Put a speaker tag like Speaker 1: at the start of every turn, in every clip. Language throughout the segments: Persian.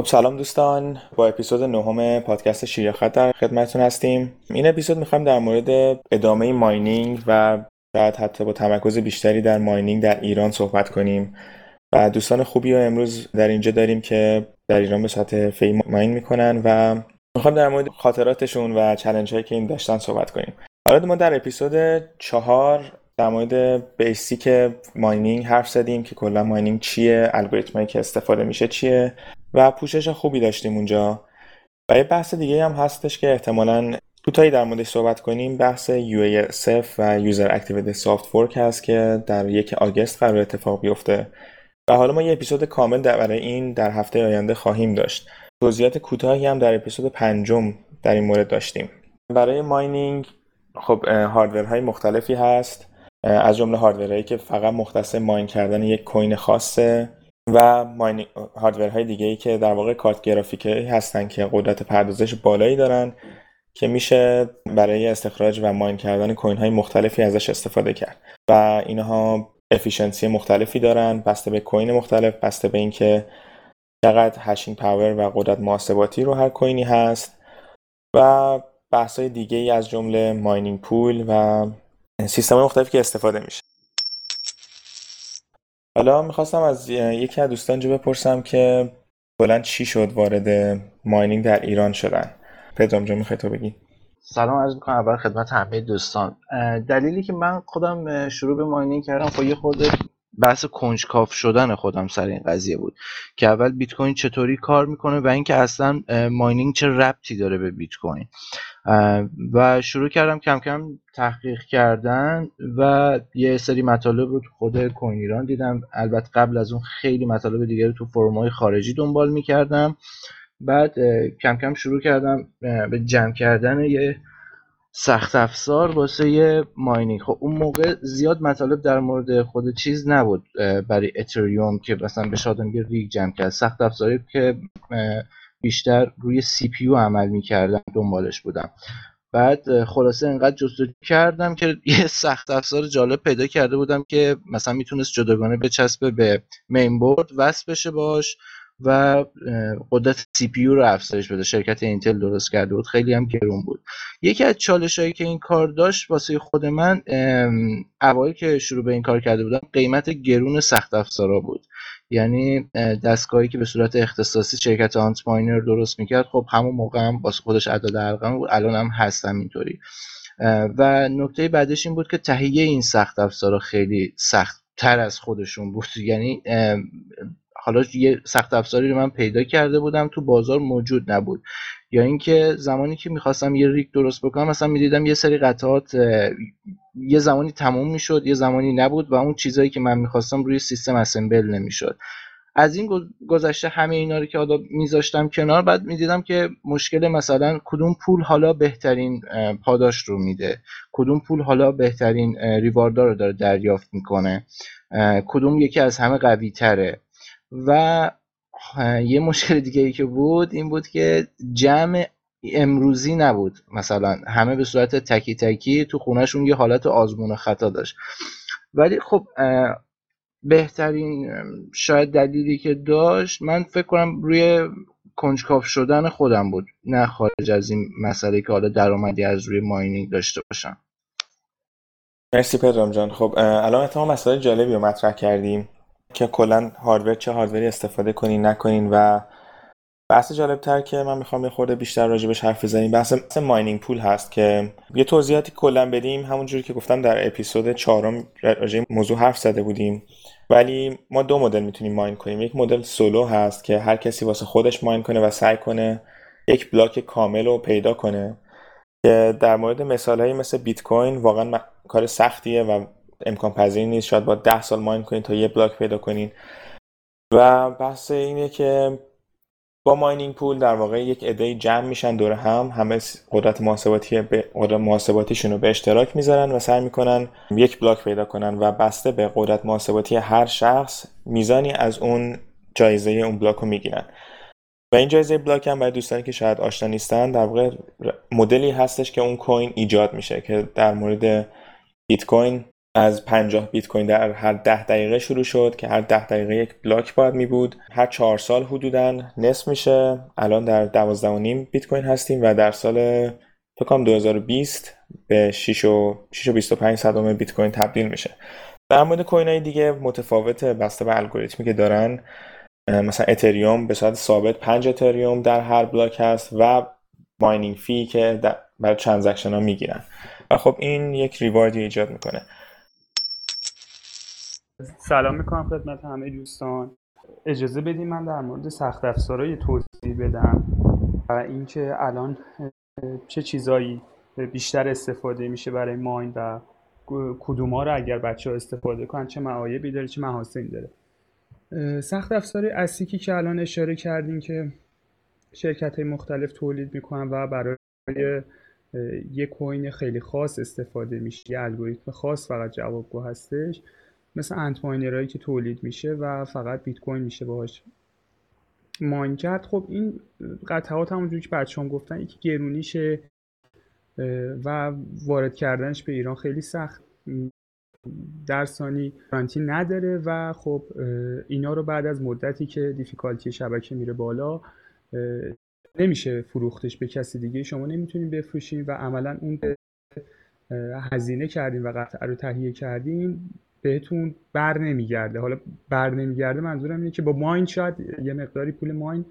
Speaker 1: خب سلام دوستان با اپیزود نهم پادکست شیراخت در خدمتتون هستیم. این اپیزود می‌خوایم در مورد ادامه mining و شاید حتی با تمرکز بیشتری در mining در ایران صحبت کنیم. و دوستان خوبی رو امروز در اینجا داریم که در ایران به صورت فی mine می‌کنن و می‌خوایم در مورد خاطراتشون و challenge هایی که این داشتن صحبت کنیم. حالا ما در اپیزود چهار در مورد basic mining حرف زدیم که کلا mining چیه الگوریتمایی که استفاده میشه چیه. و پوشش خوبی داشتیم اونجا. و یه بحث دیگه هم هستش که احتمالا کوتاهی در موردش صحبت کنیم بحث UASF و User Activated Soft Fork هست که در یک آگست قرار اتفاق بیفته. و حالا ما یه اپیزود کامل در برای این در هفته آینده خواهیم داشت. توضیحات کوتاهی هم در اپیزود پنجم در این مورد داشتیم. برای ماینینگ خب هاردورهای مختلفی هست. از جمله هاردورهایی که فقط مختص ماین کردن یک کوین خاصه. و hardware های دیگه ای که در واقع کارت گرافیکی هستن که قدرت پردازش بالایی دارن که میشه برای استخراج و mine کردن coin های مختلفی ازش استفاده کرد. و اینها efficiency مختلفی دارن بسته به coin مختلف بسته به اینکه چقدر hashing power و قدرت محاسباتی رو هر کوینی هست. و بحث های دیگه ای از جمله mining pool و سیستم مختلفی که استفاده میشه. حالا می‌خواستم از یکی از دوستان بپرسم که بلند چی شد وارد ماینینگ در ایران شدن؟ پدرام جا می‌خوای تو بگی؟
Speaker 2: سلام عرض می‌کنم اول خدمت همه دوستان. دلیلی که من خودم شروع به ماینینگ کردم خب یه خورده بحث کنجکاف شدن خودم سر این قضیه بود که اول بیت کوین چطوری کار می‌کنه و اینکه اصلا ماینینگ چه ربطی داره به بیت کوین. و شروع کردم کم کم تحقیق کردن و یه سری مطالب رو تو خود کوین ایران دیدم. البته قبل از اون خیلی مطالب دیگه رو تو forum ای خارجی دنبال می‌کردم. بعد کم کم شروع کردم به جمع کردن یه سخت افزار واسه یه mining. خب اون موقع زیاد مطالب در مورد خود چیز نبود برای اتریوم که مثلا بشه آدم یه rig جمع کرد. سخت افزاری که بیشتر روی CPU عمل می‌کردم دنبالش بودم. بعد خلاصه انقدر جستجو کردم که یه سخت افزار جالب پیدا کرده بودم که مثلا می‌تونست جداگانه بچسبه به mainboard وصل بشه باش و قدرت CPU رو افزایش بده. شرکت اینتل درست کرده بود. خیلی هم گرون بود. یکی از چالش هایی که این کار داشت واسه خود من اوایل که شروع به این کار کرده بودم قیمت گرون سخت افزارا بود. یعنی دستگاهی که به صورت اختصاصی شرکت Antminer درست می‌کرد خب همون موقع هم واسه خودش عدد ارقام بود الان هم هستم اینطوری و نکته بعدش این بود که تهیه این سخت افزارا خیلی سخت تر از خودشون بود. یعنی حالا یه سخت افزاری رو من پیدا کرده بودم تو بازار موجود نبود. یا اینکه زمانی که می‌خواستم یه ریک درست بکنم مثلا می‌دیدم یه سری قطعات یه زمانی تموم می‌شد یه زمانی نبود و اون چیزایی که من می‌خواستم روی سیستم اسمبل نمی‌شد. از این گذشته همه اینا رو که حالا میذاشتم کنار بعد می‌دیدم که مشکل مثلا کدوم پول حالا بهترین پاداش رو میده. کدوم پول حالا بهترین ریواردار رو داره دریافت می‌کنه. کدوم یکی از همه قوی تره و یه مشکل دیگه ای که بود این بود که جمع امروزی نبود. مثلا همه به صورت تکی تکی تو خونهشون یه حالت آزمون خطا داشت. ولی خب بهترین شاید دلیلی که داشت من فکر کنم روی کنجکاف شدن خودم بود. نه خارج از این مسئله که حالا درآمدی از روی ماینینگ داشته باشم.
Speaker 1: مرسی پدرام جان. خب الان اتفاق مسئله جالبی رو مطرح کردیم. که کلا هاردور چه هاردوری استفاده کنین نکنین و بحث جالب تر که من می‌خوام یه خورده بیشتر راجبش حرف بزنیم. بحث ماینینگ پول هست که یه توضیحاتی کلا بدیم همونجوری که گفتم در اپیزود چهارم راجع موضوع حرف زده بودیم. ولی ما دو مدل می‌تونیم mine کنیم. یک مدل سولو هست که هر کسی واسه خودش mine کنه و سعی کنه یک block کامل رو پیدا کنه. که در مورد مثال مثل بیت کوین واقعا کار سختیه و امکان پذیر نیست. شاید با ده سال mine کنین تا یه block پیدا کنین. و بحث اینه که با mining pool در واقع یک عده جمع میشن دور هم. همه قدرت محاسباتی به قدرت محاسباتیشون رو به اشتراک می‌ذارن و سعی می‌کنن یک block پیدا کنن و بسته به قدرت محاسباتی هر شخص میزانی از اون جایزه اون بلاک رو می‌گیرن. و این جایزه بلاک هم برای دوستانی که شاید آشنا نیستن در واقع مدلی هستش که اون کوین ایجاد میشه که در مورد بیت کوین از 50 بیت کوین در هر 10 دقیقه شروع شد که هر 10 دقیقه یک بلاک باید می بود هر 4 سال حدودا نصف میشه. الان در 12.5 بیت کوین هستیم و در سال فکر کنم 2020 به 6 و 6 و 25 صدم بیت کوین تبدیل میشه. در مورد coin های دیگه متفاوت بسته به الگوریتمی که دارن مثلا اتریوم به صورت ثابت 5 اتریوم در هر block هست و mining fee که برای transaction ها می‌گیرن. و خب این یک reward ی ایجاد می‌کنه.
Speaker 3: سلام می‌کنم خدمت همه دوستان. اجازه بدیم من در مورد سخت افزارهای توضیح بدم و اینکه الان چه چیزایی بیشتر استفاده میشه برای ماین و کدوم ها رو اگر بچه ها استفاده کنن چه معایبی داره چه محاسنی داره. سخت افزار اسیکی که الان اشاره کردیم که شرکت های مختلف تولید می‌کنن و برای یک کوین خیلی خاص استفاده میشه یه الگوریتم خاص فقط جوابگو هستش. مثل انت که تولید میشه و فقط بیت کوین میشه باهاش. ماین کرد خب این قطعات همونجوری که بچه هم گفتن یکی گرونیشه و وارد کردنش به ایران خیلی سخت. در ثانی گارانتی نداره و خب اینا رو بعد از مدتی که دیفیکالتی شبکه میره بالا نمیشه فروختش به کسی دیگه. شما نمی‌تونین بفروشین و عملا اون هزینه کردین و قطعه رو تهیه کردین. بهتون بر نمیگرده. حالا بر نمیگرده منظورم اینه که با ماین شاید یه مقداری پول ماین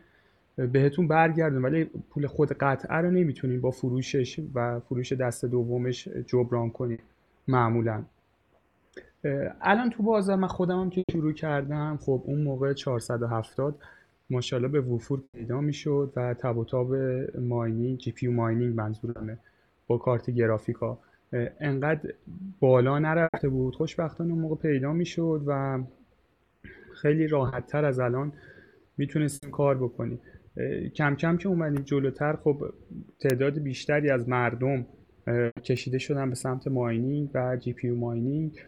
Speaker 3: بهتون برگردون ولی پول خود قطعه رو نمی‌تونین با فروشش و فروش دست دومش جبران کنین معمولا. الان تو بازار من خودم هم که شروع کردم خب اون موقع 470 ماشاءالله به وفور پیدا می‌شد و تب و تاب ماینینگ جی پی ماینینگ منظورمه با کارت گرافیکا. انقدر بالا نرفته بود. خوشبختانه اون موقع پیدا می‌شد و خیلی راحت تر از الان می‌تونستیم کار بکنیم. کم کم که اومدیم جلوتر خب تعداد بیشتری از مردم کشیده شدن به سمت ماینینگ و جی پی ماینینگ.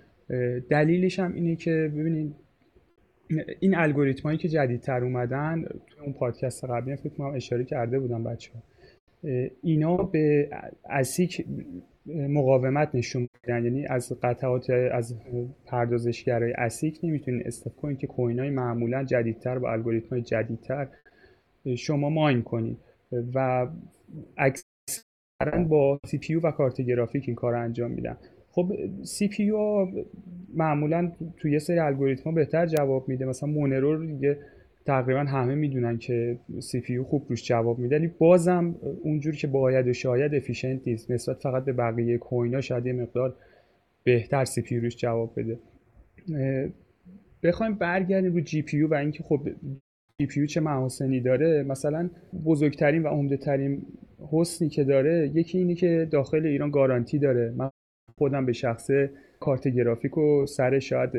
Speaker 3: دلیلش هم اینه که ببینید این الگوریتم هایی که جدیدتر اومدن تو اون پادکست قبلی فکر کنم اشاره کرده بودم بچه ها اینا به ASIC مقاومت نشون میدن. یعنی از قطعات از پردازشگرای ASIC نمی‌تونین استفاده کنید که coin های معمولا جدیدتر با الگوریتم های جدیدتر شما mine کنید و اکثرا با CPU و کارت گرافیک این کار انجام میدن. خب CPU معمولا توی یه سری الگوریتم بهتر جواب میده. مثلا مونرو رو دیگه تقریبا همه می‌دونن که CPU خوب روش جواب میده. ولی بازم اونجور که باید و شاید efficient نیست. نسبت فقط به بقیه coin ا شاید یه مقدار بهتر CPU روش جواب بده. بخوایم برگردیم رو GPU و اینکه خب GPU چه محاسنی داره. مثلا بزرگترین و عمده ترین حسنی که داره یکی اینی که داخل ایران گارانتی داره. من خودم به شخصه کارت گرافیک و سر شاید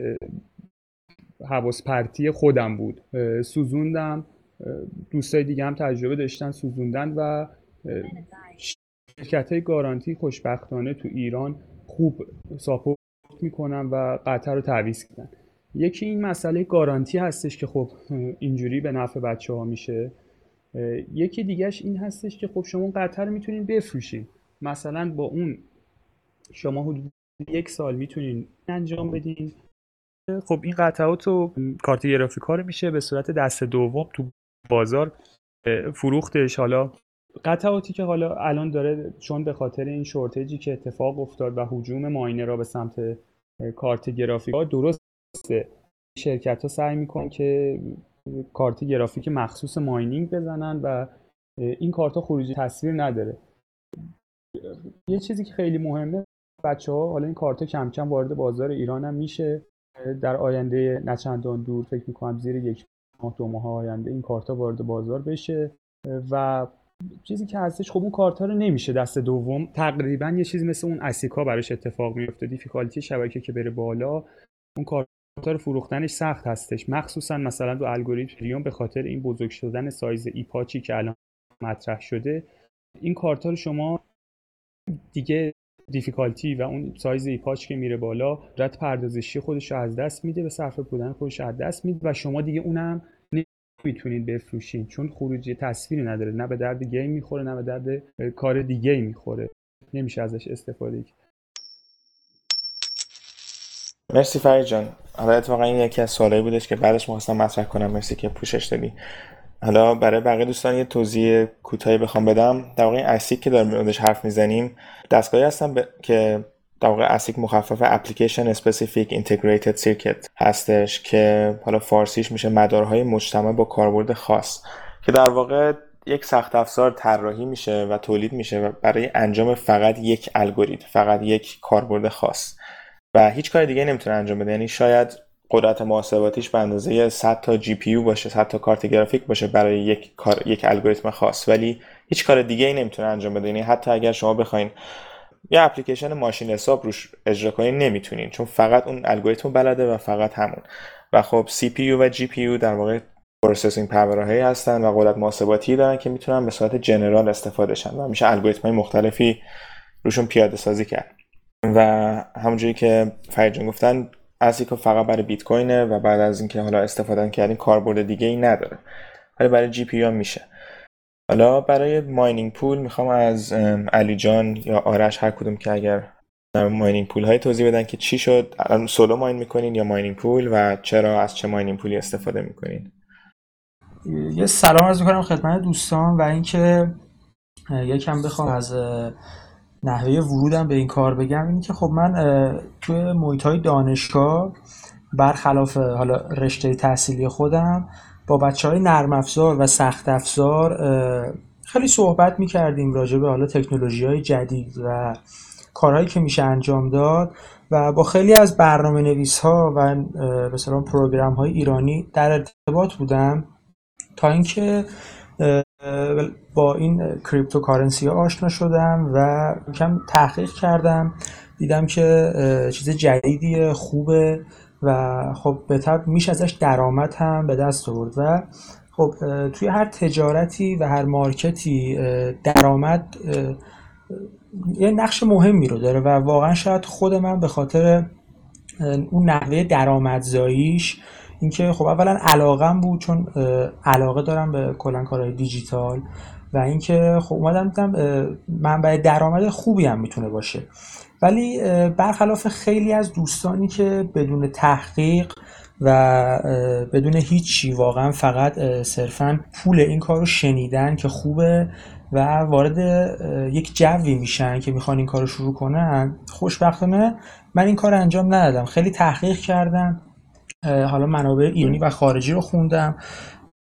Speaker 3: حواس پرتی خودم بود. سوزوندم. دوستای دیگه هم تجربه داشتن سوزوندن و شرکت های گارانتی خوشبختانه تو ایران خوب ساپورت می‌کنن و قطر رو تعویض کردن یکی این مسئله گارانتی هستش که خب اینجوری به نفع بچه ها میشه یکی دیگهش این هستش که خب شما قطر رو می‌تونین بفروشین. مثلا با اون شما حدود یک سال می‌تونین انجام بدین. خب این قطعات و کارت گرافیکا رو میشه به صورت دست دوم تو بازار فروختش. حالا قطعاتی که حالا الان داره چون به خاطر این شورتجی که اتفاق افتاد و حجوم ماینه را به سمت کارت گرافیکا درسته. شرکت ها سعی می‌کنن که کارت گرافیک مخصوص ماینینگ بزنن و این کارت ها خروجی تصویر نداره. یه چیزی که خیلی مهمه بچه ها حالا این کارت کم کم وارد بازار ایران هم میشه. در آینده نچندان دور فکر می‌کنم زیر یک ماه دو ماه آینده این کارت ها وارد بازار بشه. و چیزی که هستش خب اون کارت ها رو نمیشه دست دوم. تقریبا یه چیزی مثل اون ASIC ا براش اتفاق میفته difficulty شبکه که بره بالا اون کارت ها رو فروختنش سخت هستش. مخصوصا مثلا تو الگوریتم به خاطر این بزرگ شدن سایز epoch ی که الان مطرح شده. این کارت ها رو شما دیگه difficulty و اون سایز epoch که میره بالا قدرت پردازشی خودش رو از دست میده به صرفه بودن خودش از دست میده و شما دیگه اونم نمی‌تونید بفروشین. چون خروجی تصویری نداره. نه به درد game می‌خوره نه به درد کار دیگه می‌خوره. نمیشه ازش استفاده کرد.
Speaker 1: مرسی فرید جان. حالا اتفاقا این یکی از سوالایی بودش که بعدش می‌خواستم مطرح کنم. مرسی که پوشش دادی. حالا برای بقیه دوستان یه توضیح کوتاهی بخوام بدم. در واقع ASIC که داریم موردش حرف می‌زنیم دستگاهی هستن که در واقع ASIC مخفف application specific integrated circuit هستش که حالا فارسیش میشه مدارهای مجتمع با کاربرد خاص که در واقع یک سخت افزار طراحی میشه و تولید میشه و برای انجام فقط یک الگوریتم فقط یک کاربرد خاص. و هیچ کار دیگه نمی‌تونه انجام بده. یعنی شاید قدرت محاسباتیش به اندازه 100 تا GPU باشه 100 تا کارت گرافیک باشه برای یک کار یک الگوریتم خاص. ولی هیچ کار دیگه ای نمی‌تونه انجام بده. یعنی حتی اگر شما بخواین یه اپلیکیشن ماشین حساب روش اجرا کنین نمی‌تونین. چون فقط اون الگوریتم بلده و فقط همون. و خب CPU و GPU در واقع processing power هایی هستن و قدرت محاسباتی دارن که می‌تونن به صورت general استفاده شن و میشه الگوریتم های مختلفی روشون پیاده سازی کرد. و همونجوری که فرید گفتن ASIC ا فقط برای بیت کوینه و بعد از اینکه حالا استفاده کردین کاربرد دیگه ای نداره. ولی برای GPU میشه. حالا برای mining pool می‌خوام از علی جان یا آرش هر کدوم که اگر mining pool های توضیح بدن که چی شد. الان solo mine می‌کنین یا mining pool و چرا از چه mining pool ی استفاده می‌کنین؟
Speaker 4: یه سلام عرض می‌کنم خدمت دوستان و اینکه یکم بخوام از نحوه ورودم به این کار بگم این که خب من توی محیط دانشگاه برخلاف حالا رشته تحصیلی خودم با بچه های نرم افزار و سخت افزار خیلی صحبت می کردیم راجع به حالا تکنولوژی های جدید و کارهایی که میشه انجام داد و با خیلی از برنامه نویس ها و مثلا پروگرام های ایرانی در ارتباط بودم تا اینکه با این cryptocurrency ها آشنا شدم و کم تحقیق کردم. دیدم که چیز جدیدی خوبه و خب به تبع میشه ازش درآمد هم به دست آورد و خب توی هر تجارتی و هر market ی درآمد یه نقش مهمی رو داره و واقعا شاید خود من به خاطر اون نحوه درآمدزاییش اینکه خب اولا علاقم بود چون علاقه دارم به کلا کارهای دیجیتال و اینکه خب اومدم دیدم منبع درآمد خوبی هم می‌تونه باشه. ولی برخلاف خیلی از دوستانی که بدون تحقیق و بدون هیچی واقعا فقط صرفا پول این کار رو شنیدن که خوبه و وارد یک جوی میشن که می‌خوان این کار رو شروع کنن خوشبختانه من این کار انجام ندادم. خیلی تحقیق کردم. حالا منابع ایرانی و خارجی رو خوندم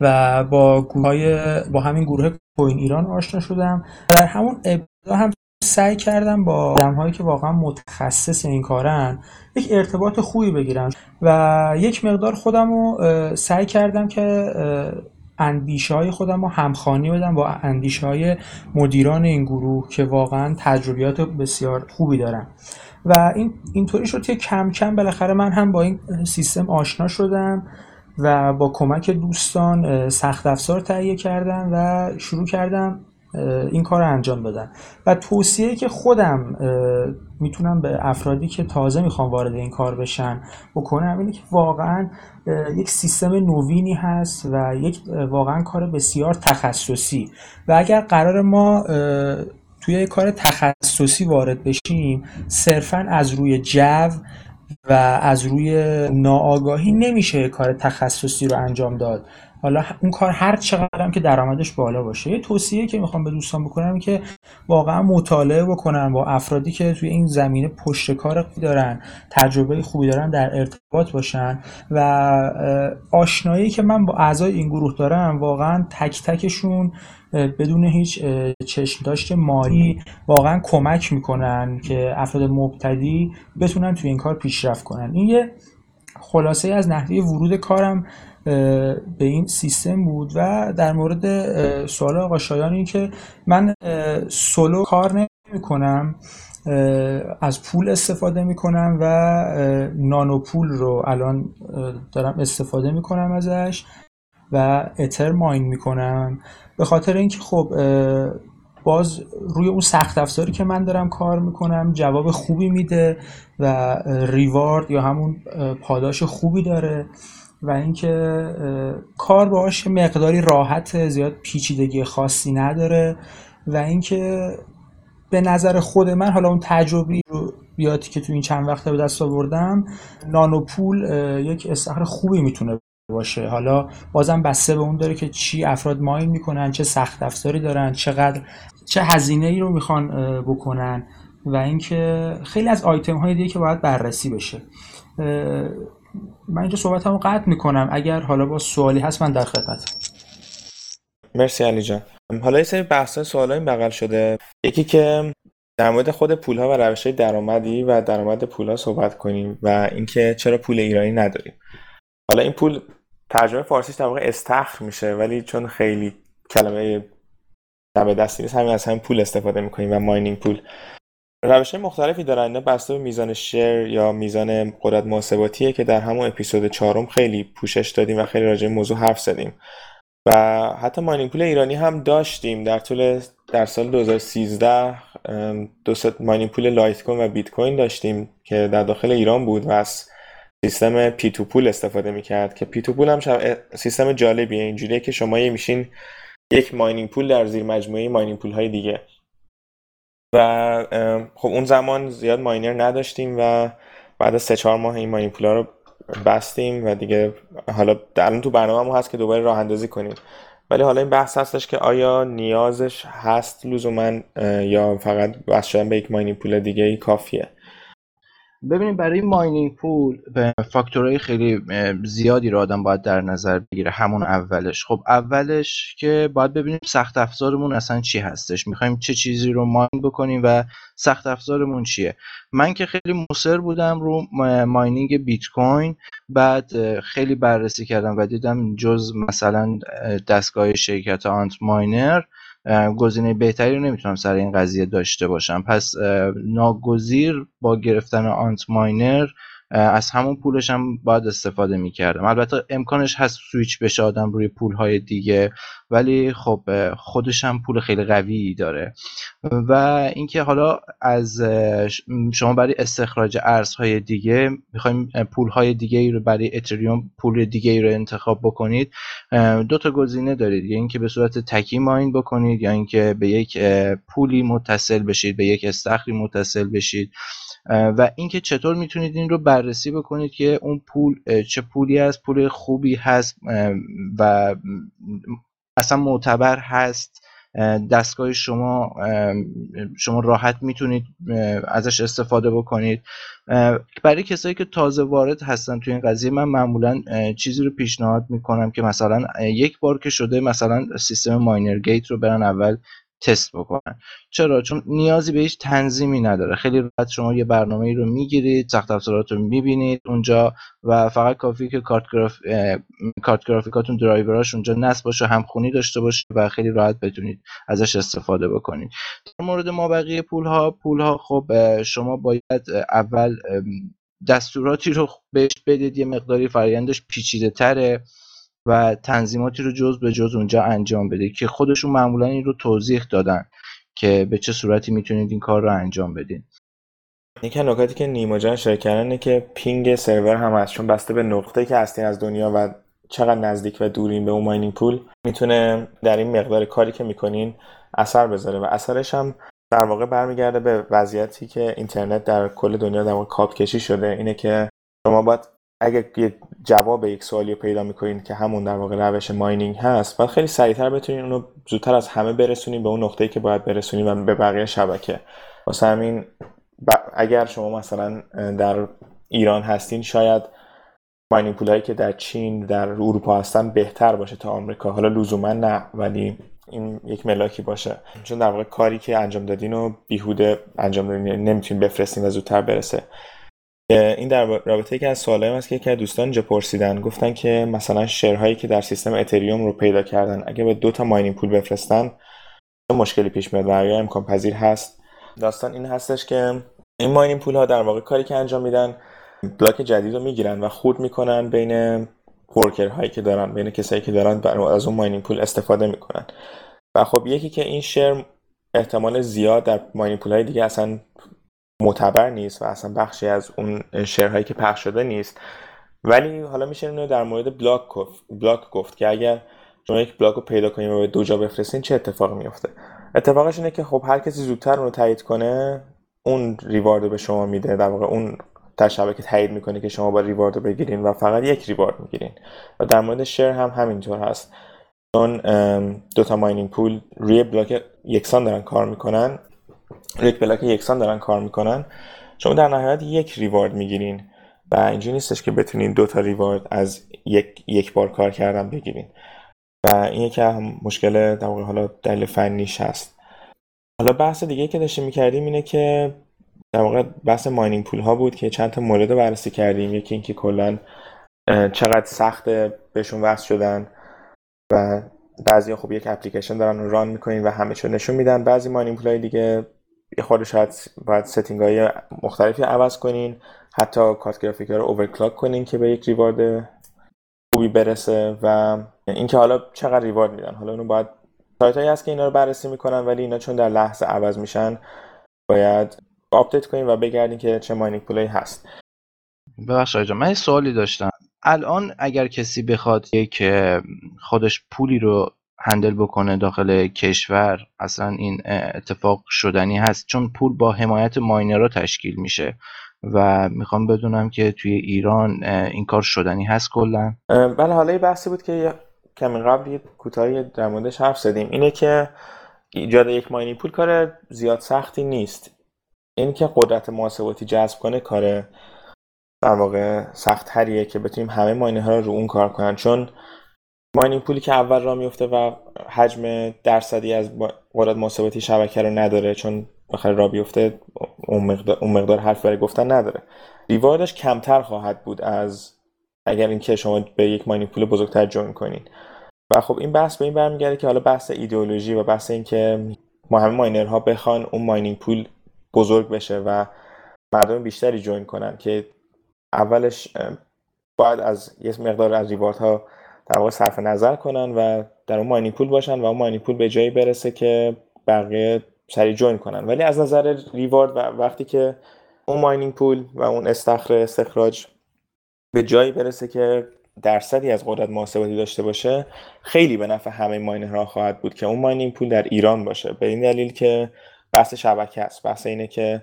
Speaker 4: و با گروه با همین گروه کوین ایران آشنا شدم. در همون ابتدا هم سعی کردم با آدم که واقعا متخصص این کارن یک ارتباط خوبی بگیرم و یک مقدار خودم رو سعی کردم که اندیشه های خودم رو همخانی بدم با اندیشه های مدیران این گروه که واقعا تجربیات بسیار خوبی دارن. و این اینطوری شد که کم کم بالاخره من هم با این سیستم آشنا شدم و با کمک دوستان سخت افزار تهیه کردم و شروع کردم این کار رو انجام بدم. و توصیه که خودم می‌تونم به افرادی که تازه می‌خوام وارد این کار بشن بکنم اینه که واقعا یک سیستم نوینی هست و یک واقعا کار بسیار تخصصی. و اگر قرار ما توی کار تخصصی وارد بشیم صرفا از روی جو و از روی ناآگاهی نمیشه کار تخصصی رو انجام داد. حالا اون کار هر چقدر هم که درآمدش بالا باشه. یه توصیه که می‌خوام به دوستان بکنم که واقعا مطالعه بکنن با افرادی که توی این زمینه پشت کار دارن تجربه خوبی دارن در ارتباط باشن و آشنایی که من با اعضای این گروه دارم واقعا تک تکشون بدون هیچ چشم داشت مالی واقعا کمک می‌کنن که افراد مبتدی بتونن توی این کار پیشرفت کنن. این یه خلاصه از نحوه ورود کارم به این سیستم بود و در مورد سوال آقا شایان این که من سولو کار نمی کنم از پول استفاده می کنم و نانو پول رو الان دارم استفاده می کنم ازش و اتر ماین می کنم به خاطر اینکه خب باز روی اون سخت افزاری که من دارم کار می‌کنم جواب خوبی میده و ریوارد یا همون پاداش خوبی داره و اینکه کار باهاش مقداری راحت زیاد پیچیدگی خاصی نداره و اینکه به نظر خود من حالا اون تجربی رو بیاد که تو این چند وقته به دست آوردم نانوپول یک استخر خوبی می‌تونه باشه. حالا بازم بسته به اون داره که چی افراد ماین می‌کنن چه سخت افزاری دارن چقدر چه هزینه ای رو می‌خوان بکنن و اینکه خیلی از آیتم های دیگه که باید بررسی بشه. من اینجا صحبتمو قطع می‌کنم. اگر حالا با سوالی هست من در خدمت.
Speaker 1: مرسی علی جان. حالا یه سری بحث سوال این بغل شده. یکی که در مورد خود پول ها و روش های درآمدی و درآمد پول ها صحبت کنیم و اینکه چرا پول ایرانی نداریم. حالا این پول ترجمه فارسیش در واقع استخر میشه ولی چون خیلی کلمه دم دستی نیست همین از همین پول استفاده می‌کنیم و ماینینگ پول. روش مختلفی دارن اینا بسته به میزان شیر یا میزان قدرت محاسباتیه که در همون اپیزود چهارم خیلی پوشش دادیم و خیلی راجع موضوع حرف زدیم. و حتی mining pool ایرانی هم داشتیم در طول در سال 2013 دو ست mining pool لایت کوین و بیت کوین داشتیم که در داخل ایران بود و از سیستم P2Pool استفاده می‌کرد که P2Pool هم سیستم جالبیه اینجوریه که شما یه میشین یک mining pool در زیر مجموعه mining pool های دیگه. و خب اون زمان زیاد miner نداشتیم و بعد از سه چهار ماه این mining pool ها رو بستیم و دیگه حالا الان تو برنامه هست که دوباره راه اندازی کنیم. ولی حالا این بحث هستش که آیا نیازش هست لزوما یا فقط بس شدن به یک ماینینگ پول دیگه ای کافیه؟
Speaker 2: ببینید برای ماینینگ پول. فاکتورهای خیلی زیادی رو آدم باید در نظر بگیره همون اولش. خب اولش که باید ببینیم سخت افزارمون اصلا چی هستش. می‌خوایم چه چیزی رو ماین بکنیم و سخت افزارمون چیه. من که خیلی مصر بودم رو ماینینگ بیت کوین بعد خیلی بررسی کردم و دیدم جز مثلا دستگاه شرکت آنت ماینر گزینه بهتری رو نمی‌تونم سر این قضیه داشته باشم. پس ناگزیر با گرفتن آنت ماینر از همون پولش هم باید استفاده می‌کردم. البته امکانش هست سویچ بشه آدم روی پول های دیگه ولی خب خودش هم پول خیلی قوی داره. و اینکه حالا از شما برای استخراج ارزهای دیگه می‌خوایم پول های دیگه رو برای اتریوم پول دیگه رو انتخاب بکنید دو تا گزینه دارید. یا اینکه به صورت تکی ماین بکنید یا اینکه به یک پولی متصل بشید به یک استخری متصل بشید. و اینکه چطور می‌تونید این رو بررسی بکنید که اون پول چه پولی از پول خوبی هست و اصلا معتبر هست دستگاه شما شما راحت می‌تونید ازش استفاده بکنید. برای کسایی که تازه وارد هستن توی این قضیه من معمولا چیزی رو پیشنهاد می‌کنم که مثلا یک بار که شده مثلا سیستم ماینر گیت رو برن اول تست بکنن. چرا؟ چون نیازی به هیچ تنظیمی نداره. خیلی راحت شما یه برنامه ای رو می‌گیرید سخت افزارات رو می‌بینید اونجا و فقط کافی که کارت گراف کارت گرافیکاتون درایوراش اونجا نصب باشه همخونی داشته باشه و خیلی راحت بتونید ازش استفاده بکنید. در مورد ما بقیه پول ها پول ها خب شما باید اول دستوراتی رو بهش بدید. یه مقداری فرایندش پیچیده تره و تنظیماتی رو جز به جز اونجا انجام بده که خودشون معمولا این رو توضیح دادن که به چه صورتی می‌تونید این کار رو انجام بدین.
Speaker 1: یکی نکاتی که نیما جان اشاره که ping server هم هست چون بسته به نقطه که هستین از دنیا و چقدر نزدیک و دورین به اون mining pool می‌تونه در این مقدار کاری که می‌کنین اثر بذاره و اثرش هم در واقع برمیگرده به وضعیتی که اینترنت در کل دنیا در واقع کابل کشی شده. اینه که شما باید اگر یه جواب یک سوالی رو پیدا می‌کنید که همون در واقع روش mining هست باید خیلی سریعتر بتونید اونو زودتر از همه برسونید به اون نقطه‌ای که باید برسونید و به بقیه شبکه. واسه همین اگر شما مثلا در ایران هستین شاید ماینینگ پولایی که در چین در اروپا هستن بهتر باشه تا آمریکا. حالا لزوما نه ولی این یک ملاکی باشه. چون در واقع کاری که انجام دادین و بیهوده انجام دادین یعنی نمی‌تونین بفرستین و زودتر برسه. این در رابطه که از سوالایی هست که یکی دوستان اینجا پرسیدن. گفتن که مثلا شرهایی که در سیستم اتریوم رو پیدا کردن اگه به دو تا ماینینگ پول بفرستن چه مشکلی پیش میاد و امکان پذیر هست؟ داستان این هستش که این mining pool ها در واقع کاری که انجام میدن block جدید رو می‌گیرن و خورد می‌کنن بین worker هایی که دارن بین کسایی که دارن از اون mining pool استفاده می‌کنن. و خب یکی که این share احتمال زیاد در mining pool های دیگه اصلا معتبر نیست و اصلا بخشی از اون share هایی که پخش شده نیست. ولی حالا میشه اینو در مورد block گفت block گفت که اگر شما یک بلاک رو پیدا کنیم و به دو جا بفرستین چه اتفاقی میفته؟ اتفاقش اینه که خب هر کسی زودتر اون رو تایید کنه اون ریوارد به شما میده. در واقع اون در شبکه تایید می‌کنه که شما با ریوارد رو بگیرین و فقط یک ریوارد می‌گیرین. و در مورد شیر هم همینطور هست. چون دو تا ماینینگ پول روی بلاک یکسان دارن کار می‌کنن. یک بلاک یکسان دارن کار می‌کنن. شما در نهایت یک ریوارد می‌گیرین و اینجوری نیستش که بتونین دو تا ریوارد از یک, یک بار کار کردن بگیرین. و این یکی هم مشکل در واقع حالا دلیل فنیش هست. حالا بحث دیگه که داشتیم می‌کردیم اینه که در واقع بحث mining pool ها بود که چند تا مورد بررسی کردیم. یکی اینکه کلا چقدر سخت بهشون وصل شدن و بعضی خب یک اپلیکیشن دارن run می‌کنین و همه چون نشون میدن. بعضی mining pool های دیگه یه خورده شاید باید setting های مختلفی عوض کنین حتی کارت گرافیک رو overclock کنین که به یک reward خوبی برسه و اینکه حالا چقدر reward میدن. حالا اونو باید سایت هایی هست که اینا رو بررسی می‌کنن ولی اینا چون در لحظه عوض میشن باید آپدیت کنیم و بگردیم که چه mining pool ی هست.
Speaker 2: ببخشید من سوالی داشتم. الان اگر کسی بخواد یک خودش pool ی رو handle بکنه داخل کشور اصلا این اتفاق شدنی هست. چون pool با حمایت ماینرها تشکیل میشه و می‌خوام بدونم که توی ایران این کار شدنی هست کلا.
Speaker 1: بله حالا یه بحثی بود که کمی قبل یه کوتاهی در موردش حرف زدیم. اینه که ایجاد یک ماینی پول کار زیاد سختی نیست. این که قدرت محاسباتی جذب کنه کار در واقع سخت هریه که بتونیم همه ماینه ها رو اون کار کنن. چون ماینینگ پولی که اول را میفته و حجم درصدی از قدرت محاسباتی شبکه رو نداره چون بخواد راه بیفته اون مقدار, اون مقدار حرف برای گفتن نداره. reward ش کمتر خواهد بود از اگر اینکه شما به یک mining pool بزرگتر join کنین. و خب این بحث به این برمیگرده که حالا بحث ایدئولوژی و بحث اینکه همه ماینرها بخوان اون mining pool بزرگ بشه و مردم بیشتری join کنن که اولش باید از یه مقدار از reward ها در واقع صرف نظر کنن و در اون mining pool باشن و اون mining pool به جایی برسه که بقیه سری join کنن. ولی از نظر reward و وقتی که اون mining pool و اون استخر استخراج به جایی برسه که درصدی از قدرت محاسباتی داشته باشه خیلی به نفع همه ماینرها خواهد بود که اون mining pool در ایران باشه. به این دلیل که بحث شبکه است. بحث اینه که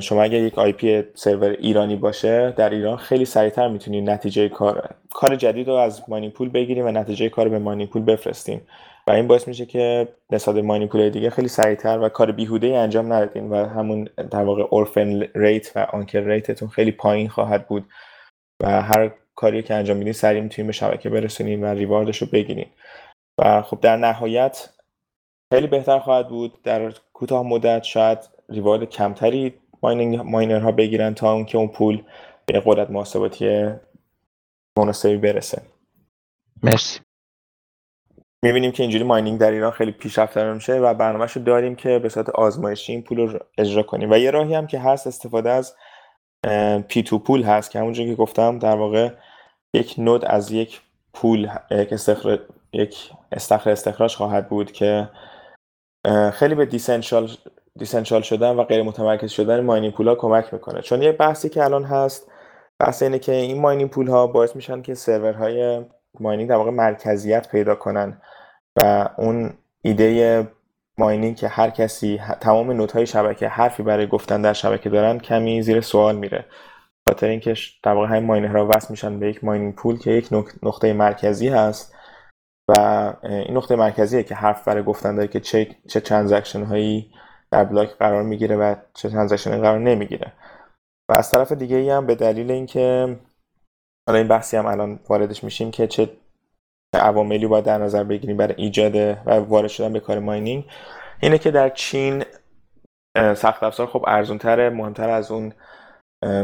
Speaker 1: شما اگر یک IP سرور ایرانی باشه در ایران خیلی سریعتر می‌تونید نتیجه کار کار جدید رو از mining pool بگیریم و نتیجه کار به mining pool بفرستیم. و این باعث میشه که نسبت mining pool دیگه خیلی سریعتر و کار بیهوده ای انجام ندادین و همون در واقع orphan rate و uncle rate تون خیلی پایین خواهد بود و هر کاری که انجام میدین سریع می‌تونین به شبکه برسونین و reward ش رو بگیرین. و خب در نهایت خیلی بهتر خواهد بود در کوتاه مدت شاید reward کمتری mining ماینرها بگیرن تا اون که اون pool به قدرت محاسباتی مناسبی برسه.
Speaker 2: مرسی.
Speaker 1: می‌بینیم که اینجوری mining در ایران خیلی پیشرفته میشه و برنامهش رو داریم که به صورت آزمایشی این pool رو اجرا کنیم. و یه راهی هم که هست استفاده از P2Pool هست که همونجور که گفتم در واقع یک node از یک pool یک استخراج یک استخر استخراج خواهد بود که خیلی به decentral decentral شدن و غیر متمرکز شدن mining pool ها کمک می‌کنه. چون یه بحثی که الان هست بحث اینه که این mining pool ها باعث میشن که سرورهای mining در واقع مرکزیت پیدا کنن و اون ایده mining که هر کسی تمام node های شبکه حرفی برای گفتن در شبکه دارن کمی زیر سوال میره. خاطر اینکه در واقع همین ماینرها وصل میشن به یک mining pool که یک نقطه مرکزی هست و این نقطه مرکزیه که حرف برای گفتن داره که چه چه transaction هایی block قرار می‌گیره و چه transaction قرار نمی‌گیره. و از طرف دیگه ای هم به دلیل اینکه حالا این بحثی هم الان واردش میشیم که چه عواملی باید در نظر بگیریم برای ایجاد و وارد شدن به کار mining اینه که در چین سخت افزار خب ارزون تره مهمتر از اون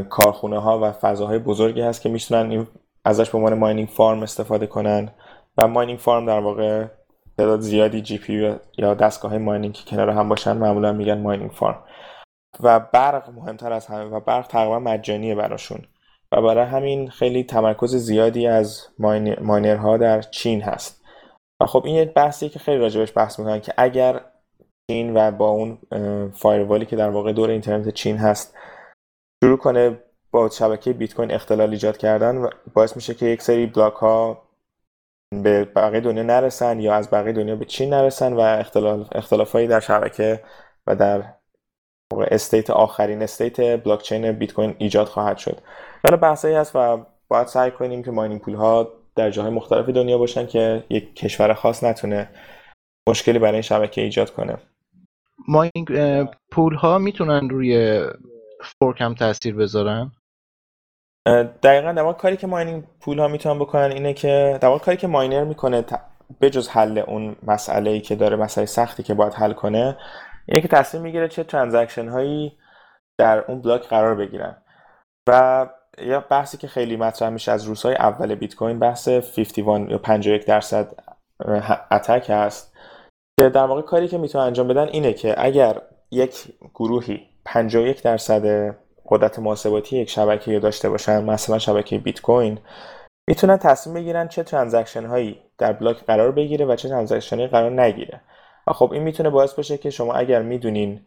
Speaker 1: کارخونه ها و فضاهای بزرگی هست که می‌تونن ازش به عنوان mining farm استفاده کنن. و mining farm در واقع تعداد زیادی GPU یا دستگاه mining که کنار هم باشن معمولا میگن mining farm. و برق مهمتر از همه و برق تقریبا مجانیه براشون. و برای همین خیلی تمرکز زیادی از ماینرها در چین هست. و خب این یک بحثی که خیلی راجبش بحث می‌کنن که اگر چین و با اون فایروالی که در واقع دور اینترنت چین هست شروع کنه با شبکه بیت کوین اختلال ایجاد کردن و باعث میشه که یک سری بلاک ها به بقیه دنیا نرسن یا از بقیه دنیا به چین نرسن و اختلاف اختلافایی در شبکه و در state آخرین state بلاک چین بیت کوین ایجاد خواهد شد. حالا بحثی هست و باید سعی کنیم که mining pool ها در جاهای مختلف دنیا باشن که یک کشور خاص نتونه مشکلی برای این شبکه ایجاد کنه.
Speaker 2: mining pool ها می‌تونن روی fork هم تاثیر بذارن؟
Speaker 1: دقیقا در کاری که mining pool ها می‌تونن بکنن اینه که در کاری که ماینر می‌کنه به جز حل اون مسئله ای که داره مسئله سختی که باید حل کنه اینه که تصمیم می‌گیره چه transaction هایی در اون block قرار بگیرن. و یا بحثی که خیلی مطرح میشه از روزهای اول بیت کوین بحث 51 یا 51 درصد attack هست. که در واقع کاری که می‌تونن انجام بدن اینه که اگر یک گروهی 51 درصد قدرت محاسباتی یک شبکه داشته باشن مثلا شبکه بیت کوین می‌تونن تصمیم بگیرن چه transaction هایی در block قرار بگیره و چه transaction قرار نگیره. و خب این می‌تونه باعث بشه که شما اگر می‌دونین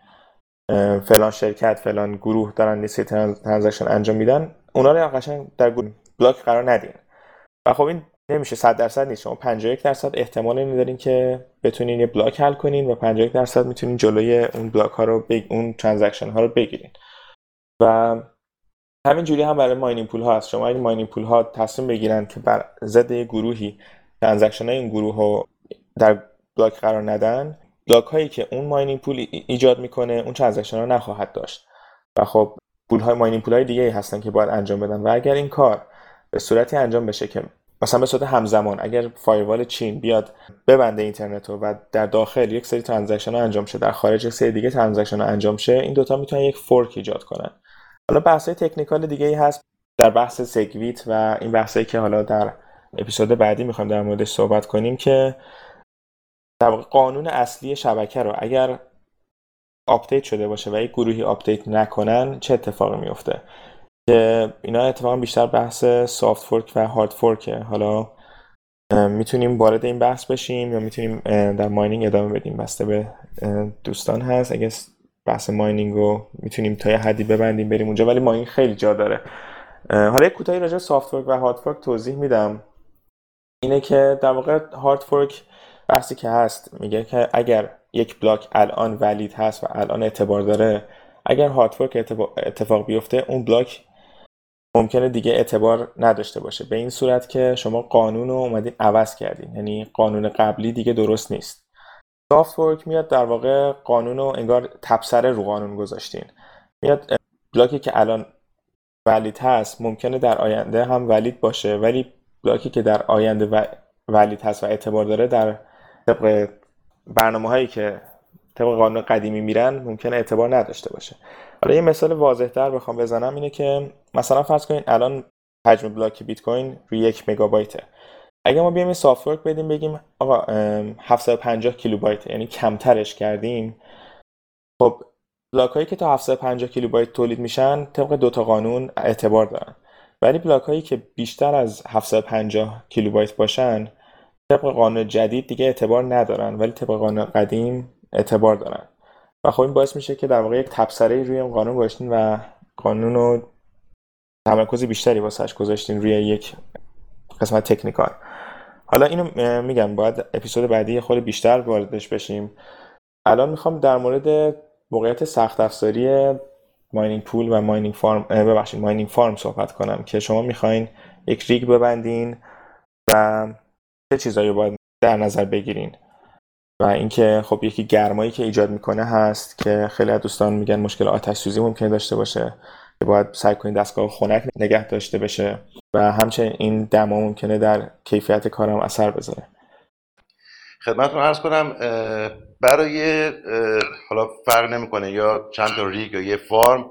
Speaker 1: فلان شرکت فلان گروه دارن لیست transaction انجام میدن اونا رو قشنگ در block قرار ندین. و خب این نمیشه 100 درصد نیست. شما 51 درصد احتمال اینو دارین که بتونین یه block حل کنین و 51 درصد می‌تونین جلوی اون block ها رو بگ... اون transaction ها رو بگیرین. و همین جوری هم برای mining pool ها هست. شما اگه mining pool ها تصمیم بگیرن که بر ضد یه گروهی transaction های این گروه رو در block قرار ندن block هایی که اون mining pool ایجاد می‌کنه اون transaction ها نخواهد داشت. و خب pool های mining pool های دیگه هستن که باید انجام بدن. و اگر این کار به صورتی انجام بشه که مثلا به صورت همزمان اگر firewall چین بیاد ببنده اینترنت رو و در داخل یک سری transaction ها انجام شه در خارج یک سری دیگه transaction ها انجام شه این دوتا می‌تونن یک fork ایجاد کنن. حالا بحث technical دیگه ای هست در بحث SegWit و این بحثی که حالا در اپیزود بعدی می‌خوایم در موردش صحبت کنیم که در قانون اصلی شبکه رو اگر update شده باشه و یک گروهی update نکنن چه اتفاقی میفته که اینا اتفاقا بیشتر بحث soft fork و hard fork ه حالا می‌تونیم وارد این بحث بشیم یا می‌تونیم در mining ادامه بدیم؟ بسته به دوستان هست. اگه بحث mining رو می‌تونیم تا یه حدی ببندیم بریم اونجا. ولی mining خیلی جا داره. حالا یک کوتاهی راجع soft fork و hard fork توضیح میدم. اینه که در واقع hard fork بحثی که هست میگه که اگر یک block الان valid هست و الان اعتبار داره اگر hard fork اتفاق بیفته اون block ممکنه دیگه اعتبار نداشته باشه. به این صورت که شما قانون رو اومدین عوض کردین. یعنی قانون قبلی دیگه درست نیست. سافت فورک میاد در واقع قانون رو انگار تبصره رو قانون گذاشتین. میاد بلاکی که الان ولید هست ممکنه در آینده هم ولید باشه ولی بلاکی که در آینده ولید هست و اعتبار داره در طبق برنامه هایی که طبق قانون قدیمی میرن ممکنه اعتبار نداشته باشه. حالا یه مثال واضح تر بخوام بزنم اینه که مثلا فرض کنید الان حجم بلاک بیت کوین روی یک مگابایته. اگه ما بیایم soft fork بدیم بگیم آقا 750 کیلوبایت یعنی کمترش کردیم. خب block هایی که تا 750 کیلوبایت تولید میشن طبق دو تا قانون اعتبار دارن. ولی block هایی که بیشتر از 750 کیلوبایت باشن طبق قانون جدید دیگه اعتبار ندارن ولی طبق قانون قدیم اعتبار دارن. و خب این باعث میشه که در واقع یک تبصره روی این قانون گذاشتین و قانون رو تمرکز بیشتری واسش گذاشتین روی یک قسمت تکنیکال. حالا اینو میگم باید اپیزود بعدی خود بیشتر واردش بشیم. الان می‌خوام در مورد موقعیت سخت افزاری ماینینگ پول و ماینینگ فارم ببخشید ماینینگ فارم صحبت کنم که شما می‌خواین یک ریگ ببندین و چه چیزایی باید در نظر بگیرین. و اینکه خب یکی گرمایی که ایجاد می‌کنه هست که خیلی از دوستان میگن مشکل آتش سوزی ممکنه داشته باشه. باید سعی کنید دستگاه خنک نگه داشته بشه و همچنین این دما ممکنه در کیفیت کارم اثر بذاره.
Speaker 5: خدمتتون عرض کنم برای حالا فرق نمی‌کنه یا چند تا ریگ یا یه فارم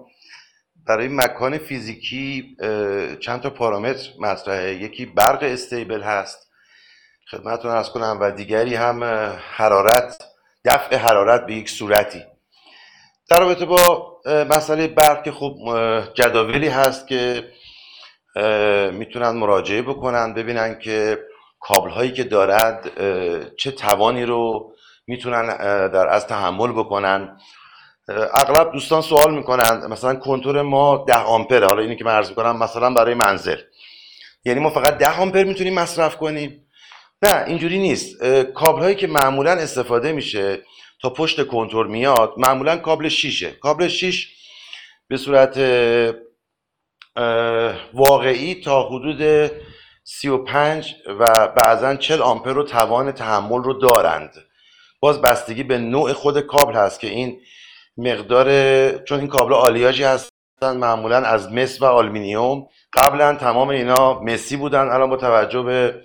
Speaker 5: برای مکان فیزیکی چند تا پارامتر مطرحه. یکی برق استیبل هست. خدمتتون ارز کنم و دیگری هم حرارت دفع حرارت به یک صورتی. در رابطه با مسئله برق که خب جداولی هست که می‌تونن مراجعه بکنن ببینن که کابل هایی که دارد چه توانی رو می‌تونن در از تحمل بکنن. اغلب دوستان سوال می‌کنن مثلا کنتور ما ده آمپره حالا اینی که من عرض می‌کنم مثلا برای منزل. یعنی ما فقط ده آمپر می‌تونیم مصرف کنیم. نه اینجوری نیست. کابل هایی که معمولا استفاده میشه تا پشت کنتور میاد معمولا کابل شیشه. کابل شیش به صورت واقعی تا حدود 35 و بعضا 40 آمپر رو توان تحمل رو دارند. باز بستگی به نوع خود کابل هست که این مقدار چون این کابل آلیاژی هستن معمولا از مس و آلومینیوم. قبلا تمام اینا مسی بودن. الان با توجه به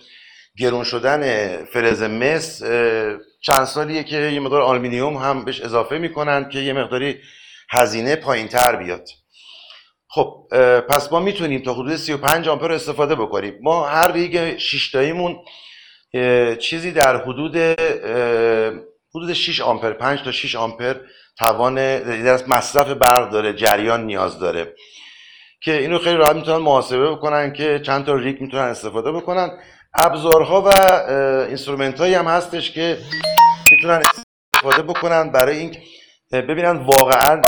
Speaker 5: گرون شدن فلز مس چند سالیه که یه مقدار آلومینیوم هم بهش اضافه می‌کنن که یه مقداری هزینه پایین تر بیاد. خب پس ما می‌تونیم تا حدود 35 آمپر استفاده بکنیم. ما هر rig 6 تاییمون چیزی در حدود حدود 6 آمپر 5 تا 6 آمپر توان مصرف برق داره جریان نیاز داره. که اینو خیلی راحت می‌تونن محاسبه بکنن که چند تا rig می‌تونن استفاده بکنن. ابزارها و instrument هایی هم هستش که می‌تونن استفاده بکنن برای این ببینن واقعا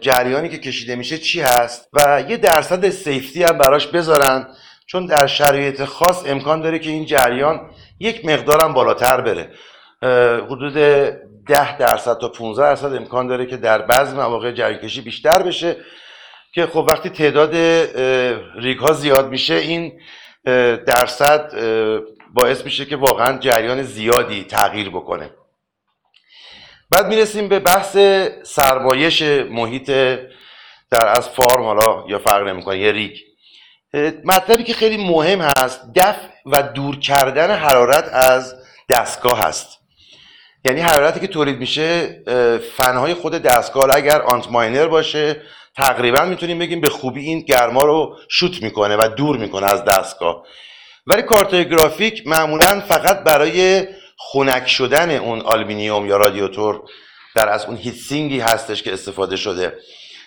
Speaker 5: جریانی که کشیده میشه چی هست و یه درصد safety هم براش بذارن چون در شرایط خاص امکان داره که این جریان یک مقدارم بالاتر بره. حدود 10 درصد تا 15 درصد امکان داره که در بعضی مواقع جریان کشی بیشتر بشه که خب وقتی تعداد ریگ ها زیاد میشه این درصد باعث میشه که واقعا جریان زیادی تغییر بکنه. بعد می‌رسیم به بحث سرمایش محیط در از فارم حالا یا فرق نمی‌کنه یه ریگ. مطلبی که خیلی مهم هست دفع و دور کردن حرارت از دستگاه هست. یعنی حرارتی که تولید میشه فنهای خود دستگاه اگر Antminer باشه تقریبا می‌تونیم بگیم به خوبی این گرما رو شوت می‌کنه و دور می‌کنه از دستگاه. ولی کارتای گرافیک معمولا فقط برای خنک شدن اون آلومینیوم یا رادیاتور در از اون heatsink ی هستش که استفاده شده.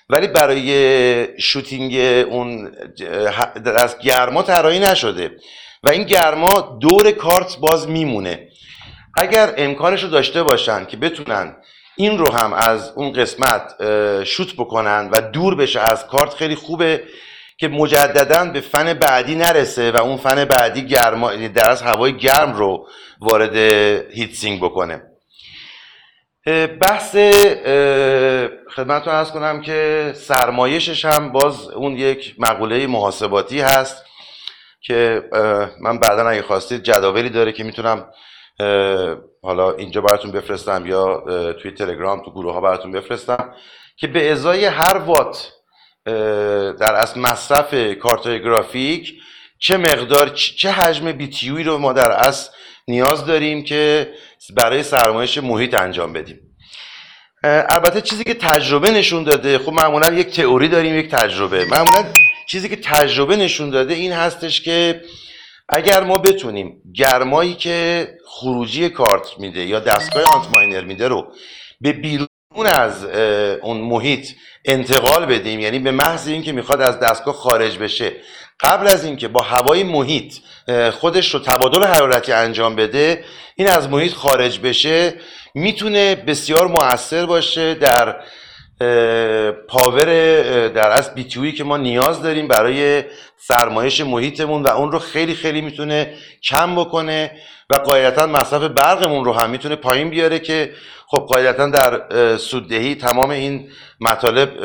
Speaker 5: ولی برای shooting اون از گرما طراحی نشده و این گرما دور کارت باز میمونه. اگر امکانش رو داشته باشن که بتونن این رو هم از اون قسمت شوت بکنن و دور بشه. از کارت خیلی خوبه که مجددا به فن بعدی نرسه و اون فن بعدی گرما در از هوای گرم رو وارد هیتسینگ بکنه. بحث خدمتتون ارز کنم که سرمایشش هم باز اون یک مقوله محاسباتی هست که من بعدا اگه خواستید جداولی داره که می‌تونم حالا اینجا براتون بفرستم یا توی تلگرام تو گروه ها براتون بفرستم که به ازای هر وات در از مصرف کارت گرافیک چه مقدار چه حجم بیتیوی رو ما در اصل نیاز داریم که برای سرمایش محیط انجام بدیم. البته چیزی که تجربه نشون داده خب معمولا یک تئوری داریم یک تجربه. معمولا چیزی که تجربه نشون داده این هستش که اگر ما بتونیم گرمایی که خروجی کارت میده یا دستگاه آنت ماینر میده رو به بیرون از اون محیط انتقال بدیم یعنی به محض اینکه می‌خواد از دستگاه خارج بشه قبل از اینکه با هوای محیط خودش رو تبادل حرارتی انجام بده این از محیط خارج بشه می‌تونه بسیار موثر باشه در پاور در از بیتیوی که ما نیاز داریم برای سرمایش محیطمون و اون رو خیلی خیلی می‌تونه کم بکنه و قاعدتا مصرف برقمون رو هم می‌تونه پایین بیاره که خب قاعدتا در سوددهی تمام این مطالب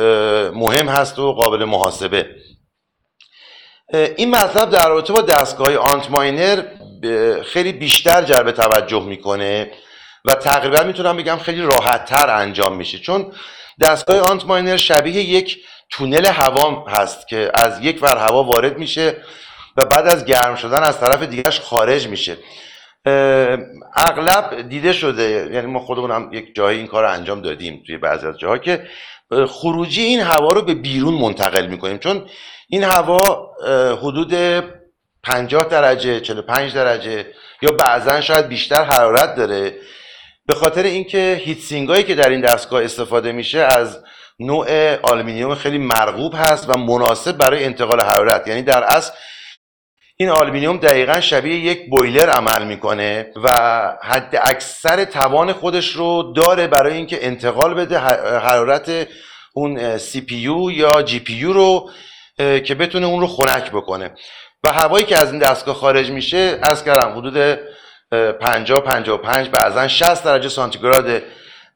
Speaker 5: مهم هست و قابل محاسبه. این مطلب در رابطه با دستگاه آنت ماینر خیلی بیشتر جلب توجه می‌کنه و تقریبا می‌تونم بگم خیلی راحت تر انجام میشه. چون دستگاه آنت ماینر شبیه یک تونل هوا هست که از یک ور هوا وارد میشه و بعد از گرم شدن از طرف دیگرش خارج میشه. اغلب دیده شده یعنی ما خودمون هم یک جایی این کار رو انجام دادیم توی بعضی از جاها که خروجی این هوا رو به بیرون منتقل می‌کنیم. چون این هوا حدود 50 درجه 45 درجه یا بعضا شاید بیشتر حرارت داره. به خاطر اینکه heat هایی که در این دستگاه استفاده میشه از نوع آلومینیوم خیلی مرغوب هست و مناسب برای انتقال حرارت. یعنی در اصل این آلومینیوم دقیقا شبیه یک boiler عمل می‌کنه و حد اکثر توان خودش رو داره برای اینکه انتقال بده حرارت اون سی پی یو یا جی پی یو رو که بتونه اون رو خنک بکنه. و هوایی که از این دستگاه خارج میشه از کردم حدود 50 55 بعضا 60 درجه سانتیگراده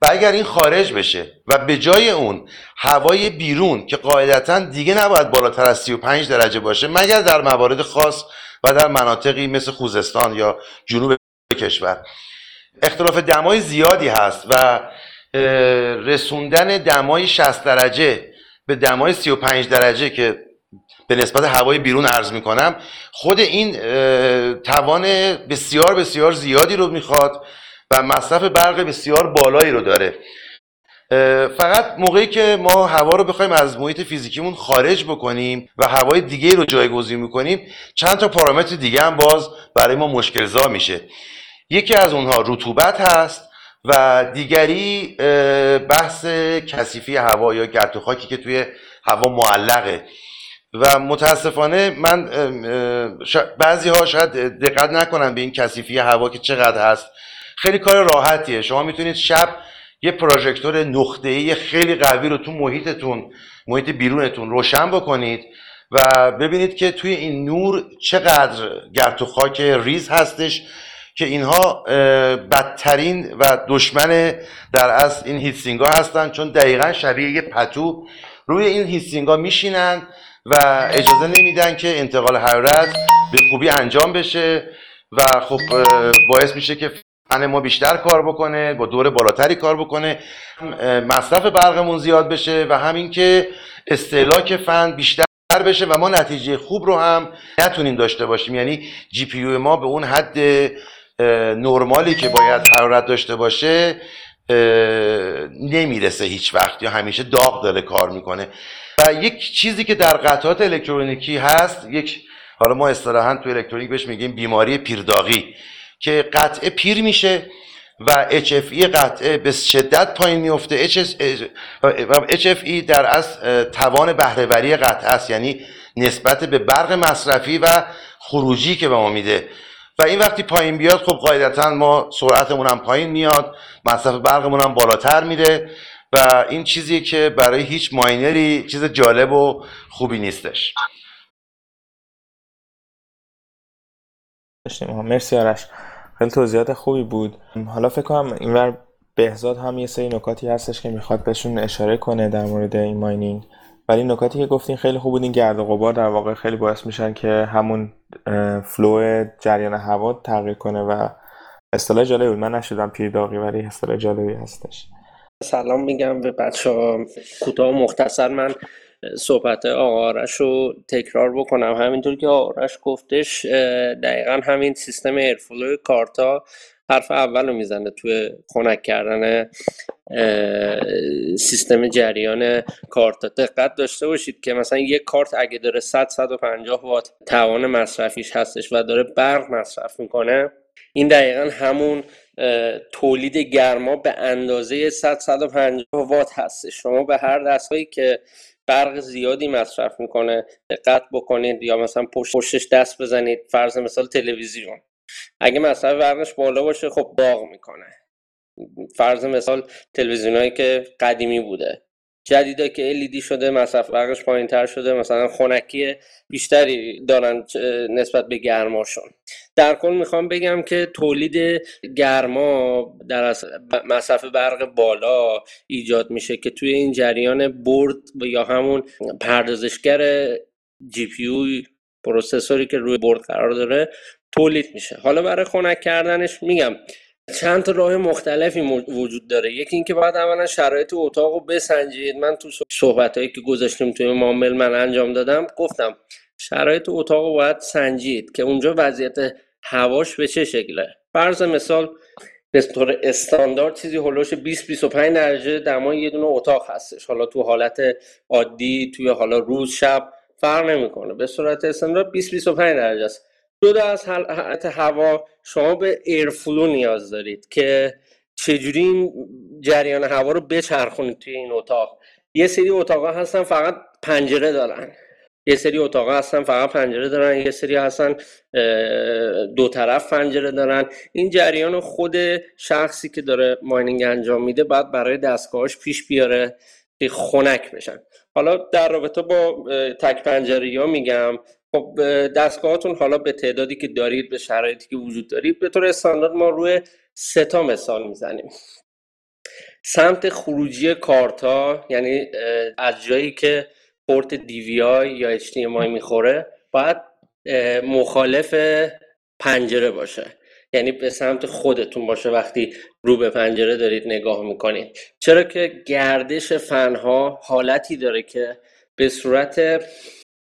Speaker 5: و اگر این خارج بشه و به جای اون هوای بیرون که قاعدتا دیگه نباید بالاتر از 35 درجه باشه مگر در موارد خاص و در مناطقی مثل خوزستان یا جنوب کشور. اختلاف دمای زیادی هست و رسوندن دمای 60 درجه به دمای 35 درجه که به نسبت هوای بیرون عرض می‌کنم خود این توان بسیار بسیار زیادی رو می‌خواد و مصرف برق بسیار بالایی رو داره. فقط موقعی که ما هوا رو بخوایم از محیط فیزیکیمون خارج بکنیم و هوای دیگه رو جایگزین می‌کنیم چند تا پارامتر دیگه هم باز برای ما مشکلزا میشه. یکی از اونها رطوبت هست و دیگری بحث کثیفی هوا یا گرد و خاکی که توی هوا معلقه. و متاسفانه من بعضی ها شاید دقت نکنن به این کثیفی هوا که چقدر هست. خیلی کار راحتیه. شما می‌تونید شب یه پروژکتور نقطه‌ای خیلی قوی رو تو محیطتون محیط بیرونتون روشن بکنید و ببینید که توی این نور چقدر گرد و خاک ریز هستش که اینها بدترین و دشمن در از این هیتسینگا هستن. چون دقیقا شبیه یه پتو روی این هیتسینگا میشینن و اجازه نمیدن که انتقال حرارت به خوبی انجام بشه و خب باعث میشه که فن ما بیشتر کار بکنه با دور بالاتری کار بکنه مصرف برقمون زیاد بشه و همین که استهلاک فن بیشتر بشه و ما نتیجه خوب رو هم نتونیم داشته باشیم. یعنی جی پی ما به اون حد نرمالی که باید حرارت داشته باشه نمی‌رسه هیچ وقت یا همیشه داغ داره کار می‌کنه. و یک چیزی که در قطعات الکترونیکی هست یک حالا ما اصطلاحا تو الکترونیک بهش میگیم بیماری پیرداغی که قطعه پیر میشه و HFE قطعه به شدت پایین میفته. HFE در از توان بهرهوری قطعه است یعنی نسبت به برق مصرفی و خروجی که به ما میده. و این وقتی پایین بیاد خب قاعدتا ما سرعتمون هم پایین میاد مصرف برقمون هم بالاتر میره و این چیزی که برای هیچ ماینری چیز جالب و خوبی نیستش.
Speaker 1: مرسی آرش. خیلی توضیحات خوبی بود. حالا فکر کنم اینور بهزاد هم یه سری نکاتی هستش که می‌خواد بهشون اشاره کنه در مورد این mining. ولی نکاتی که گفتین خیلی خوب بود. این گرد و غبار در واقع خیلی باعث میشن که همون flow جریان هوا تغییر کنه و اصطلاح جالبی بود. من نشدم پیر ولی اصطلاح جالبی هستش.
Speaker 6: سلام میگم به بچه ها کوتاه مختصر من صحبت آرش رو تکرار بکنم. همینطور که آرش گفتش دقیقا همین سیستم ایرفلو کارتا حرف اول رو می‌زنه توی خنک کردن سیستم جریان کارت دقت داشته باشید که مثلا یک کارت اگه داره 100 150 وات توان مصرفیش هستش و داره برق مصرف می‌کنه این دقیقا همون تولید گرما به اندازه 100 150 وات هستش. شما به هر دستگاهی که برق زیادی مصرف می‌کنه دقت بکنید یا مثلا پشتش دست بزنید فرض مثال تلویزیون. اگه مصرف برقش بالا باشه خب داغ می‌کنه. فرض مثال تلویزیونایی که قدیمی بوده. جدیده که LED شده مصرف برقش پایین تر شده مثلا خنکی بیشتری دارن نسبت به گرماشون. در کل می‌خوام بگم که تولید گرما در مصرف برق بالا ایجاد میشه که توی این جریان برد یا همون پردازشگر جی پی پروسسوری که روی برد قرار داره تولید میشه. حالا برای خنک کردنش میگم چند تا راه مختلفی وجود داره. یکی اینکه باید اولا شرایط اتاق رو بسنجید. من تو صحبت هایی که گذاشتیم توی مامل من انجام دادم گفتم شرایط اتاق رو باید سنجید که اونجا وضعیت هواش به چه شکله. فرض مثال به طور استاندارد چیزی هلوش 20 25 درجه دمای یه دونه اتاق هستش. حالا تو حالت عادی توی حالا روز شب فرق نمی‌کنه. به صورت استاندارد 20 25 درجه است. جدا از حالت هوا شما به ایرفلو نیاز دارید که چجوری این جریان هوا رو بچرخونید توی این اتاق؟ یه سری اتاق هستن فقط پنجره دارن. یه سری اتاق هستن فقط پنجره دارن یه سری هستن دو طرف پنجره دارن. این جریان خود شخصی که داره ماینینگ انجام میده بعد برای دستگاهاش پیش بیاره که خنک بشن. حالا در رابطه با تک پنجره ها میگم خب دستگاهاتون حالا به تعدادی که دارید به شرایطی که وجود دارید به طور استاندارد ما روی سه تا مثال می‌زنیم. سمت خروجی کارتا یعنی از جایی که پورت آی یا HDMI می‌خوره باید مخالف پنجره باشه. یعنی به سمت خودتون باشه وقتی رو به پنجره دارید نگاه می‌کنید. چرا که گردش فنها حالتی داره که به صورت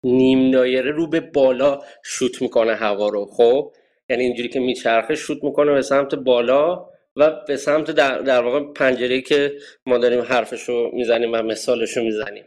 Speaker 6: نیم دایره رو به بالا شوت می‌کنه هوا رو خب؟ یعنی اینجوری که میچرخه شوت می‌کنه به سمت بالا و به سمت در, در واقع پنجره که ما داریم حرفش رو می‌زنیم و مثالش رو می‌زنیم.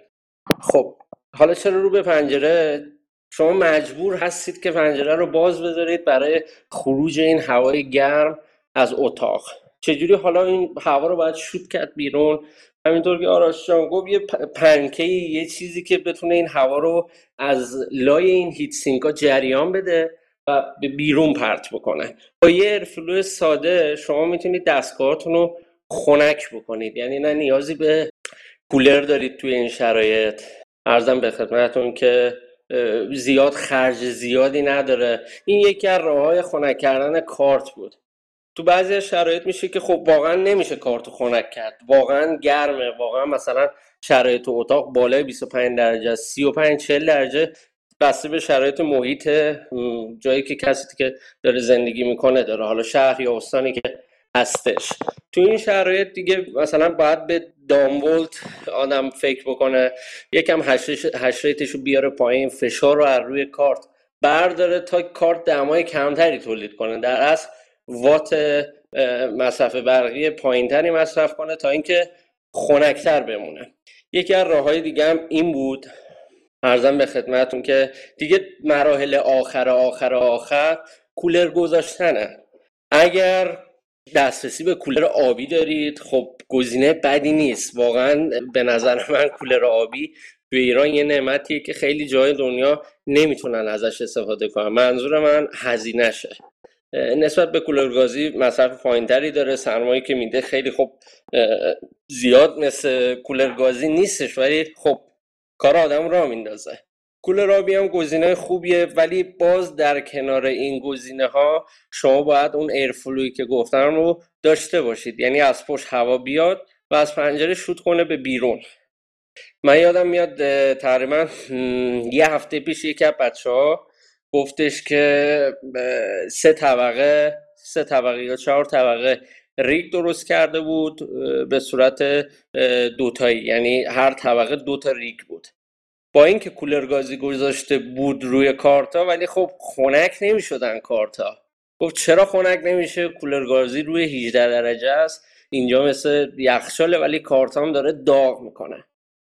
Speaker 6: خب حالا چرا رو به پنجره؟ شما مجبور هستید که پنجره رو باز بذارید برای خروج این هوای گرم از اتاق. چجوری حالا این هوا رو باید شوت کرد بیرون؟ همینطور که آراش جان گفت یه پنکه یه چیزی که بتونه این هوا رو از لای این هیت سینکا جریان بده و به بیرون پرت بکنه. با یه ارفلو ساده شما می‌تونید دستگاهاتون رو خنک بکنید. یعنی نه نیازی به کولر دارید توی این شرایط. ارزم به خدمتتون که زیاد خرج زیادی نداره. این یکی از راه های خنک کردن کارت بود. تو بعضی شرایط میشه که خب واقعا نمیشه کارت خنک کرد. واقعا گرمه. واقعا مثلا شرایط اتاق بالای 25 درجه 35 40 درجه بسته به شرایط محیط جایی که کسی که داره زندگی می‌کنه داره. حالا شهر یا استانی که هستش. تو این شرایط دیگه مثلا باید به دامولت آدم فکر بکنه. یکم هشریتش رو بیاره پایین فشار رو از روی کارت برداره تا کارت دمای کمتری تولید کنه. در اصل وات مصرف برقی پایینتری مصرف کنه تا اینکه خنکتر بمونه. یکی از راه های دیگه هم این بود ارزم به خدمتون که دیگه مراحل آخر آخر آخر کولر گذاشتنه. اگر دسترسی به کولر آبی دارید خب گزینه بدی نیست. واقعا به نظر من کولر آبی تو ایران یه نعمتیه که خیلی جای دنیا نمی‌تونن ازش استفاده کنن. منظور من هزینهشه. نسبت به کولر گازی مصرف پایینتری داره. سرمایه که میده خیلی خب زیاد مثل کولر گازی نیستش ولی خب کار آدم را میندازه. کولر آبی هم گزینه خوبیه ولی باز در کنار این گزینه ها شما باید اون ایرفلوی که گفتم رو داشته باشید. یعنی از پشت هوا بیاد و از پنجره شوت کنه به بیرون. من یادم میاد تقریبا یه هفته پیش یکی از بچه ها گفتش که سه طبقه سه طبقه یا چهار طبقه ریگ درست کرده بود به صورت دوتایی. یعنی هر طبقه دوتا ریگ بود. با اینکه کولر گازی گذاشته بود روی کارتا ولی خب خنک نمی‌شدن کارتا. گفت چرا خنک نمیشه؟ کولر گازی روی 18 درجه است. اینجا مثل یخچاله ولی کارتام داره داغ می‌کنه.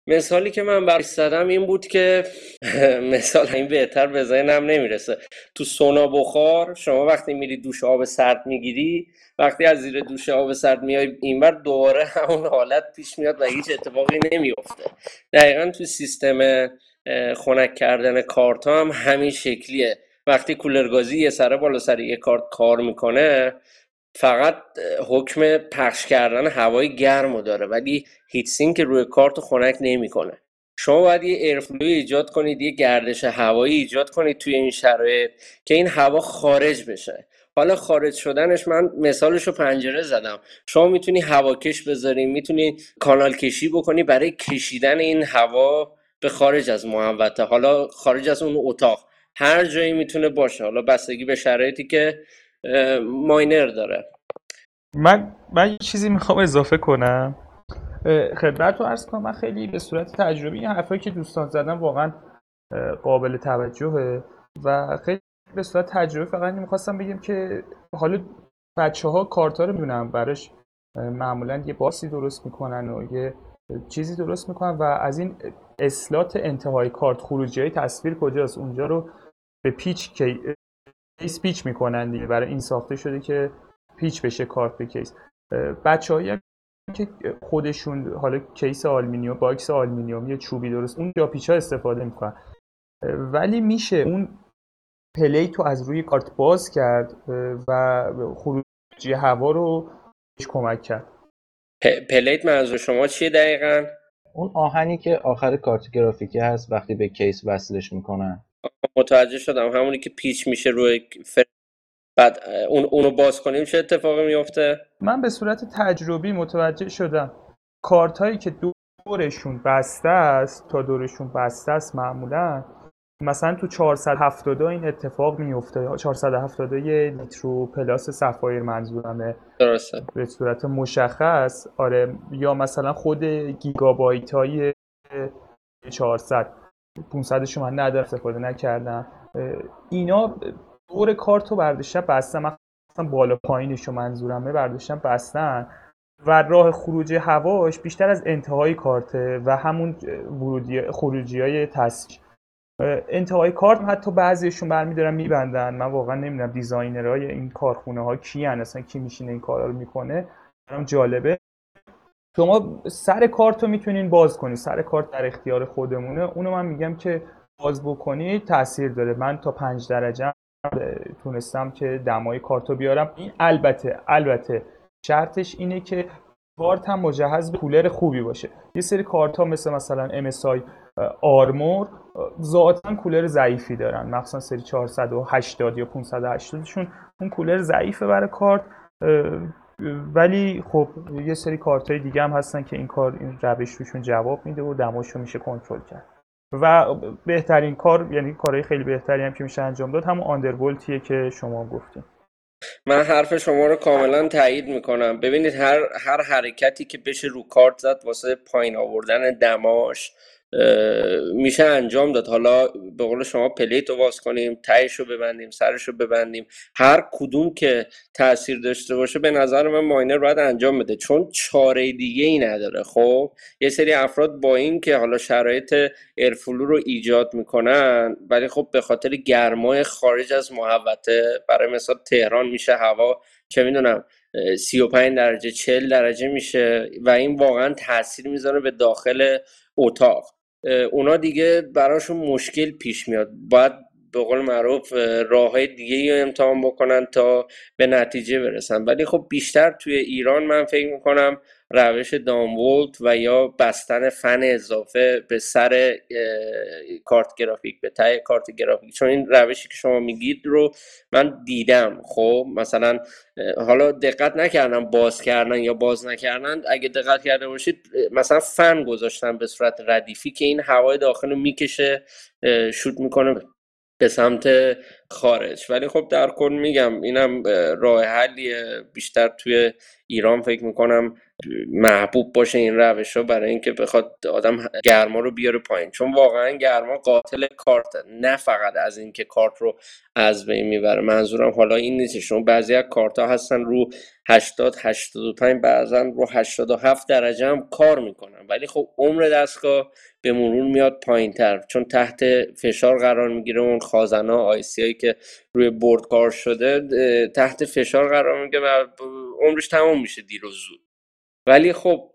Speaker 6: مثالی که من برای زدم این بود که مثال این بهتر به ذهنم نمی‌رسه. تو سونا بخار شما وقتی میری دوش آب سرد می‌گیری وقتی از زیر دوش آب سرد میای اینور دوباره همون حالت پیش میاد و هیچ اتفاقی نمیفته. دقیقا تو سیستم خنک کردن کارت هم همین شکلیه. وقتی کولرگازی یه سره بالا سر یه کارت کار می‌کنه فقط حکم پخش کردن هوای گرم داره ولی هیت که روی کارت خنک نمی‌کنه. شما باید یه ایرفلوی ایجاد کنید یه گردش هوایی ایجاد کنید توی این شرایط که این هوا خارج بشه. حالا خارج شدنش من مثالش رو پنجره زدم. شما می‌تونی هواکش بذاری می‌تونی کانال کشی بکنی برای کشیدن این هوا به خارج از محوطه. حالا خارج از اون اتاق. هر جایی می‌تونه باشه. حالا بستگی به شرایطی که ماینر داره.
Speaker 3: من من یه چیزی می‌خوام اضافه کنم. خدمت رو ارز کنم من خیلی به صورت تجربی این حرفایی که دوستان زدن واقعا قابل توجهه و خیلی به صورت تجربه فقط می‌خواستم بگم که حالا بچه ها کارت ها رو می‌دونم براش معمولا یه باسی درست می‌کنن و یه چیزی درست می‌کنن و از این اصلات انتهای کارت خروجی های تصویر کجاست؟ اونجا رو به پیچ case پیچ می‌کنن دیگه برای این ساخته شده که پیچ بشه کارت به case. بچه که خودشون حالا case آلمینیوم box آلمینیوم یه چوبی درست اون جا پیچ ها استفاده می‌کنن. ولی میشه اون plate رو از روی کارت باز کرد و خروجی هوا رو کمک کرد.
Speaker 6: plate منظور شما چیه دقیقا؟
Speaker 2: اون آهنی که آخر کارت گرافیکی هست وقتی به case وصلش می‌کنن.
Speaker 6: متوجه شدم. همونی که پیچ میشه روی فر... بعد اون اونو باز کنیم چه اتفاقی میفته؟
Speaker 3: من به صورت تجربی متوجه شدم. کارت هایی که دورشون بسته است تا دورشون بسته است معمولا مثلا تو 472 این اتفاق میفته. 472 Nitro Plus Sapphire منظورمه.
Speaker 6: درسته.
Speaker 3: به صورت مشخص آره. یا مثلا خود Gigabyte های 400 500 من ندارم استفاده نکردم. اینا دور کارت رو برداشتن بستن. مثلا بالا پایینش رو منظورمه برداشتن بستن و راه خروج هواش بیشتر از انتهای کارته و همون ورودی خروجی های تصویر انتهای کارت حتی بعضیشون برمیدارن میبندن. من واقعا نمی‌دونم دیزاینرهای این کارخونه ها کی هن اصلا کی میشینه این کارا رو می‌کنه. برام جالبه. شما سر کارت رو می‌تونین باز کنید سر کارت در اختیار خودمونه. اونو من میگم که باز بکنید تاثیر داره. من تا پنج درجه تونستم که دمای کارت رو بیارم. این البته البته شرطش اینه که کارت هم مجهز به کولر خوبی باشه. یه سری کارت ها مثل مثلا MSI آرمور ذاتا کولر ضعیفی دارن. مخصوصا سری 480 یا 580 شون اون کولر ضعیفه برای کارت. ولی خب یه سری کارت های دیگه هم هستن که این کار این روش روشون جواب میده و دماشو میشه کنترل کرد. و بهترین کار یعنی کارهای خیلی بهتری هم که میشه انجام داد همون آندرولتیه که شما گفتیم
Speaker 6: من حرف شما رو کاملا تایید می‌کنم. ببینید هر هر حرکتی که بشه رو کارت زد واسه پایین آوردن دماش میشه انجام داد. حالا به قول شما پلیت رو واس کنیم تهش رو ببندیم سرش رو ببندیم. هر کدوم که تاثیر داشته باشه به نظر من ماینر باید انجام بده. چون چاره دیگه ای نداره. خب یه سری افراد با این که حالا شرایط ارفلو رو ایجاد می‌کنن ولی خب به خاطر گرمای خارج از محوطه برای مثال تهران میشه هوا چه می‌دونم 35 درجه 40 درجه میشه و این واقعا تاثیر می‌ذاره به داخل اتاق. اونا دیگه براشون مشکل پیش میاد. باید به قول معروف راه های دیگه رو امتحان بکنن تا به نتیجه برسن. ولی خب بیشتر توی ایران من فکر می‌کنم روش دامولت و یا بستن فن اضافه به سر کارت گرافیک به تای کارت گرافیک. چون این روشی که شما میگید رو من دیدم. خب مثلا حالا دقت نکردم باز کردن یا باز نکردن. اگه دقت کرده باشید مثلا فن گذاشتن به صورت ردیفی که این هوای داخل رو می‌کشه شوت می‌کنه. به سمت خارج. ولی خب در کل میگم اینم راه حلیه. بیشتر توی ایران فکر می‌کنم محبوب باشه این روش ها برای اینکه بخواد آدم گرما رو بیاره پایین. چون واقعا گرما قاتل کارت نه فقط از اینکه کارت رو از بین می‌بره. منظورم حالا این نیست. چون بعضی از کارت ها هستن رو 80 85 بعضا رو 87 درجه هم کار می‌کنن. ولی خب عمر دستگاه به مرور میاد پایین تر چون تحت فشار قرار می‌گیره اون خازنا آیسی هایی که روی برد کار شده تحت فشار قرار می‌گیره و عمرش تمام میشه دیر زود ولی خب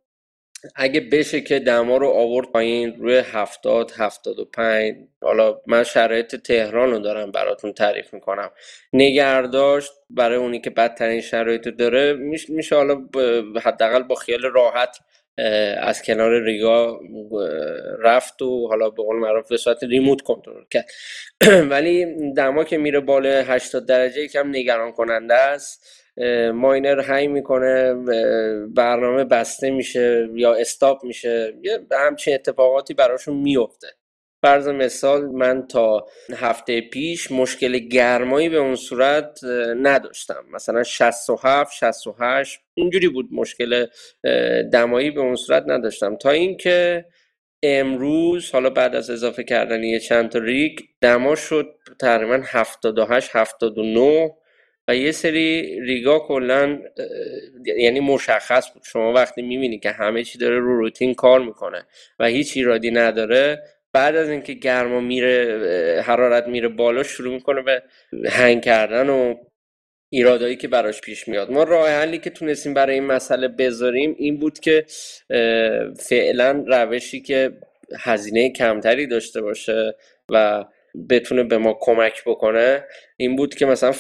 Speaker 6: اگه بشه که دما رو آورد پایین روی هفتاد هفتاد و پنج حالا من شرایط تهران رو دارم براتون تعریف می‌کنم. نگرداشت برای اونی که بدترین شرایط داره میشه حالا حداقل با خیال راحت از کنار ریگا رفت و حالا به قول معروف به صورت ریموت کنترل کرد. ولی دما که میره بالا 80 درجه یکم نگران کننده است. ماینر هنگ می‌کنه برنامه بسته میشه یا استاپ میشه یه همچین اتفاقاتی براشون میفته فرض مثال من تا هفته پیش مشکل گرمایی به اون صورت نداشتم. مثلا 67 68 اینجوری بود مشکل دمایی به اون صورت نداشتم. تا اینکه امروز حالا بعد از اضافه کردن یه چند تا ریگ دما شد تقریبا 78 79 و یه سری ریگا کلا یعنی مشخص بود. شما وقتی می‌بینی که همه چی داره رو روتین کار می‌کنه و هیچ ایرادی نداره بعد از اینکه گرما میره حرارت میره بالا شروع می‌کنه به هنگ کردن و ایرادایی که براش پیش میاد. ما راه حلی که تونستیم برای این مسئله بذاریم این بود که فعلا روشی که هزینه کمتری داشته باشه و بتونه به ما کمک بکنه این بود که مثلا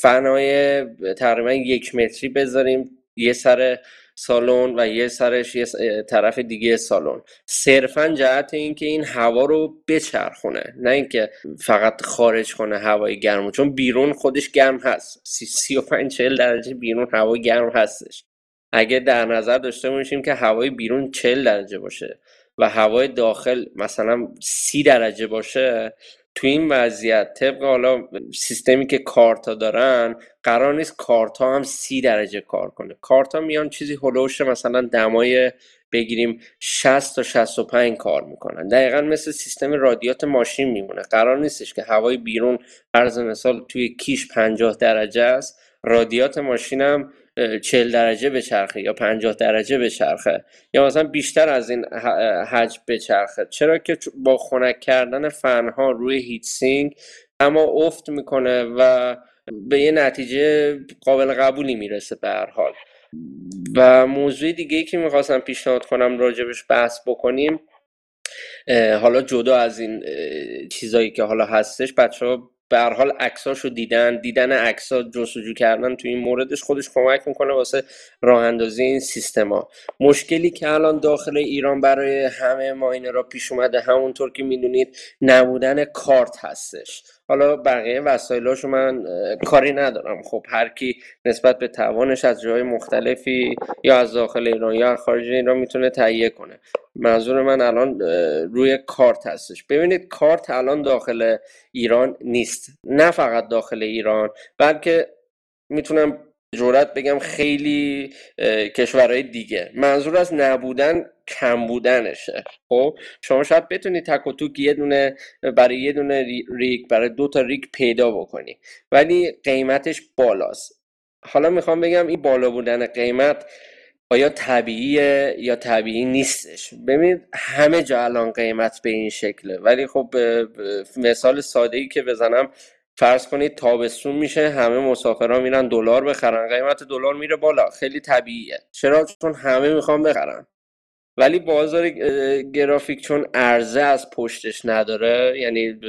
Speaker 6: فنای تقریبا یک متری بذاریم یه سر سالن و یه سرش یه طرف دیگه سالن. صرفا جهت اینکه این هوا رو بچرخونه نه اینکه فقط خارج کنه هوای گرم چون بیرون خودش گرم هست. سی و پنج درجه بیرون هوا گرم هستش. اگه در نظر داشته باشیم که هوای بیرون چل درجه باشه و هوای داخل مثلا سی درجه باشه تو این وضعیت طبق حالا سیستمی که کارتا دارن قرار نیست کارتا هم سی درجه کار کنه. کارتا میان چیزی هلوش مثلا دمای بگیریم 60 تا 65 کار می‌کنن. دقیقا مثل سیستم رادیات ماشین میمونه. قرار نیستش که هوای بیرون عرض مثال توی کیش 50 درجه است. رادیات ماشینم چهل درجه به چرخه یا پنجاه درجه به چرخه یا مثلا بیشتر از این حجم به چرخه چرا که با خنک کردن فنها روی هیت سینگ اما افت می‌کنه و به یه نتیجه قابل قبولی می‌رسه به هر حال. و موضوع دیگه ای که می‌خواستم پیشنهاد کنم راجبش بحث بکنیم حالا جدا از این چیزایی که حالا هستش بچه ها به هر حال عکساشو دیدن دیدن عکسا جستجو کردن تو این موردش خودش کمک می‌کنه واسه راه اندازی این سیستما مشکلی که الان داخل ایران برای همه ما را پیش اومده همونطور که می‌دونید نبودن کارت هستش. حالا بقیه وسایلاشو من کاری ندارم. خب هر کی نسبت به توانش از جای مختلفی یا از داخل ایران یا خارج ایران می‌تونه تهیه کنه. منظور من الان روی کارت هستش. ببینید کارت الان داخل ایران نیست. نه فقط داخل ایران بلکه می‌تونم جورت بگم خیلی کشورهای دیگه. منظور از نبودن کم بودنشه. خب شما شاید بتونی تک و توک یه دونه برای یه دونه ریک برای دو تا ریک پیدا بکنی. ولی قیمتش بالاست. حالا می‌خوام بگم این بالا بودن قیمت آیا طبیعیه یا طبیعی نیستش. ببینید همه جا الان قیمت به این شکله. ولی خب مثال ساده ای که بزنم فرض کنید تابستون میشه همه مسافرها میرن دلار بخرن قیمت دلار میره بالا. خیلی طبیعیه. چرا؟ چون همه می‌خوان بخرن. ولی بازار گرافیک چون عرضه از پشتش نداره یعنی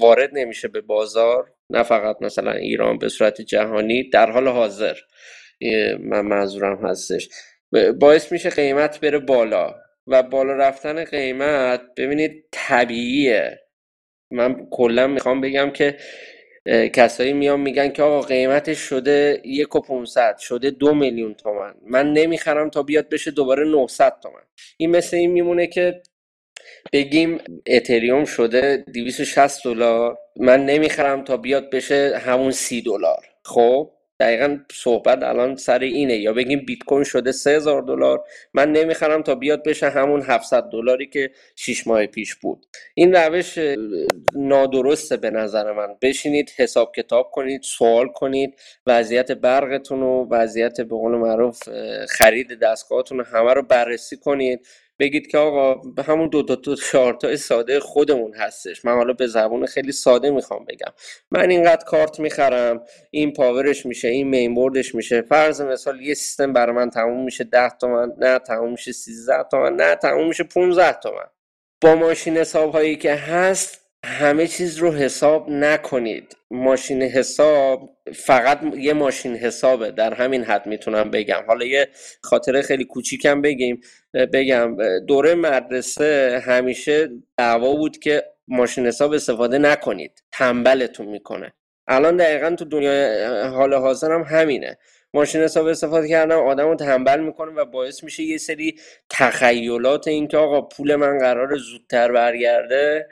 Speaker 6: وارد نمیشه به بازار نه فقط مثلا ایران به صورت جهانی در حال حاضر. من منظورم هستش. باعث میشه قیمت بره بالا. و بالا رفتن قیمت ببینید طبیعیه. من کلا می‌خوام بگم که کسایی میان میگن که آقا قیمتش شده یک و پونصد شده دو میلیون تومن. من نمی‌خرم تا بیاد بشه دوباره 900 تومن. این مثل این میمونه که بگیم اتریوم شده 260 دلار. من نمی‌خرم تا بیاد بشه همون سی دلار. خب؟ دقیقا صحبت الان سر اینه. یا بگیم بیت کوین شده 3000 دلار. من نمی‌خرم تا بیاد بشه همون 700 دلاری که 6 ماه پیش بود. این روش نادرسته به نظر من. بشینید حساب کتاب کنید سوال کنید. وضعیت برقتون و وضعیت به قول معروف خرید دستگاهتون همه رو بررسی کنید. بگید که آقا همون دو تا دو شارت ساده خودمون هستش. من حالا به زبون خیلی ساده می‌خوام بگم. من اینقدر کارت می‌خرم این پاورش میشه این مینبوردش میشه. فرض مثال یه سیستم برای من تموم میشه 10 تومن نه تموم میشه 13 تومن نه تموم میشه 15 تومن. با ماشین حساب هایی که هست همه چیز رو حساب نکنید. ماشین حساب فقط یه ماشین حسابه در همین حد می‌تونم بگم. حالا یه خاطره خیلی کوچیکم بگیم بگم دوره مدرسه همیشه دعوا بود که ماشین حساب استفاده نکنید. تنبلتون می‌کنه. الان دقیقا تو دنیای حال حاضر هم همینه. ماشین حساب استفاده کردن آدم رو تنبل می‌کنه و باعث میشه یه سری تخیلات اینکه آقا پول من قرار زودتر برگرده.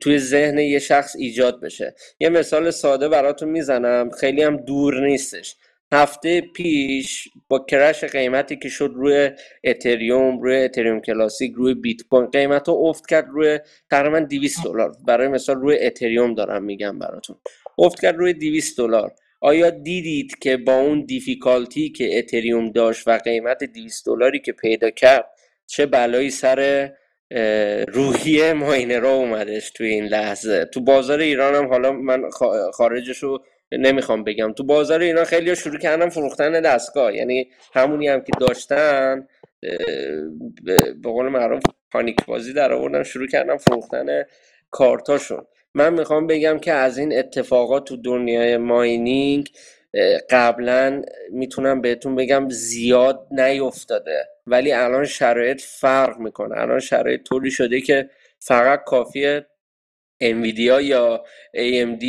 Speaker 6: توی ذهن یه شخص ایجاد بشه. یه مثال ساده براتون می‌زنم. خیلی هم دور نیستش. هفته پیش با کرش قیمتی که شد روی اتریوم روی اتریوم کلاسیک روی بیت کوین قیمت ها افت کرد روی تقریبا 200 دلار. برای مثال روی اتریوم دارم میگم براتون. افت کرد روی 200 دلار. آیا دیدید که با اون دیفیکالتی که اتریوم داشت و قیمت 200 دلاری که پیدا کرد چه بلایی سر روحی را اومدش توی این لحظه. تو بازار ایران هم حالا من خارجش رو نمی‌خوام بگم. تو بازار ایران خیلی شروع کردن فروختن دستگاه. یعنی همونی هم که داشتن به قول معروف پانیک بازی در آوردن شروع کردن فروختن کارتاشون. من می‌خوام بگم که از این اتفاقات تو دنیای ماینینگ قبلا می‌تونم بهتون بگم زیاد نیفتاده. ولی الان شرایط فرق می‌کنه. الان شرایط طوری شده که فقط کافیه انویدیا یا AMD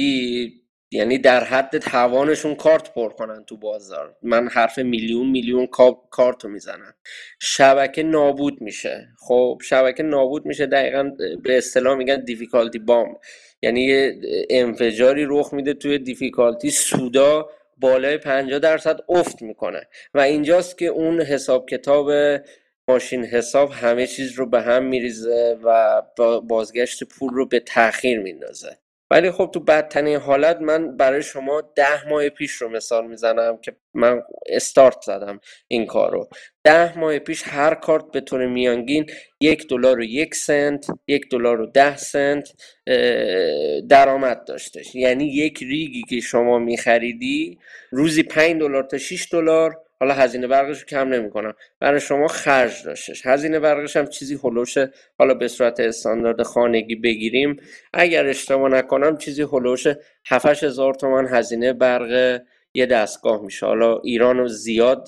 Speaker 6: یعنی در حد توانشون کارت پر کنن تو بازار. من حرف میلیون میلیون کارت رو می‌زنم. شبکه نابود میشه. خب شبکه نابود میشه دقیقا به اصطلاح میگن دیفیکالتی بام یعنی یه انفجاری رخ میده توی دیفیکالتی سودا بالای 50 درصد افت می‌کنه. و اینجاست که اون حساب کتاب ماشین حساب همه چیز رو به هم میریزه و بازگشت پول رو به تاخیر میندازه. ولی خب تو بدترین حالت من برای شما ده ماه پیش رو مثال می‌زنم که من استارت زدم این کار رو. ده ماه پیش هر کارت به طور میانگین یک دلار و یک سنت یک دلار و ده سنت درآمد داشتش. یعنی یک ریگی که شما میخریدی روزی پنج دلار تا 6 دلار حالا هزینه برقش رو کم نمی‌کنم. برای شما خرج داشتش. هزینه برقش هم چیزی هلوش حالا به صورت استاندارد خانگی بگیریم. اگر اشتباه نکنم چیزی هلوش 7 هزار تومن هزینه برق یه دستگاه میشه. حالا ایران زیاد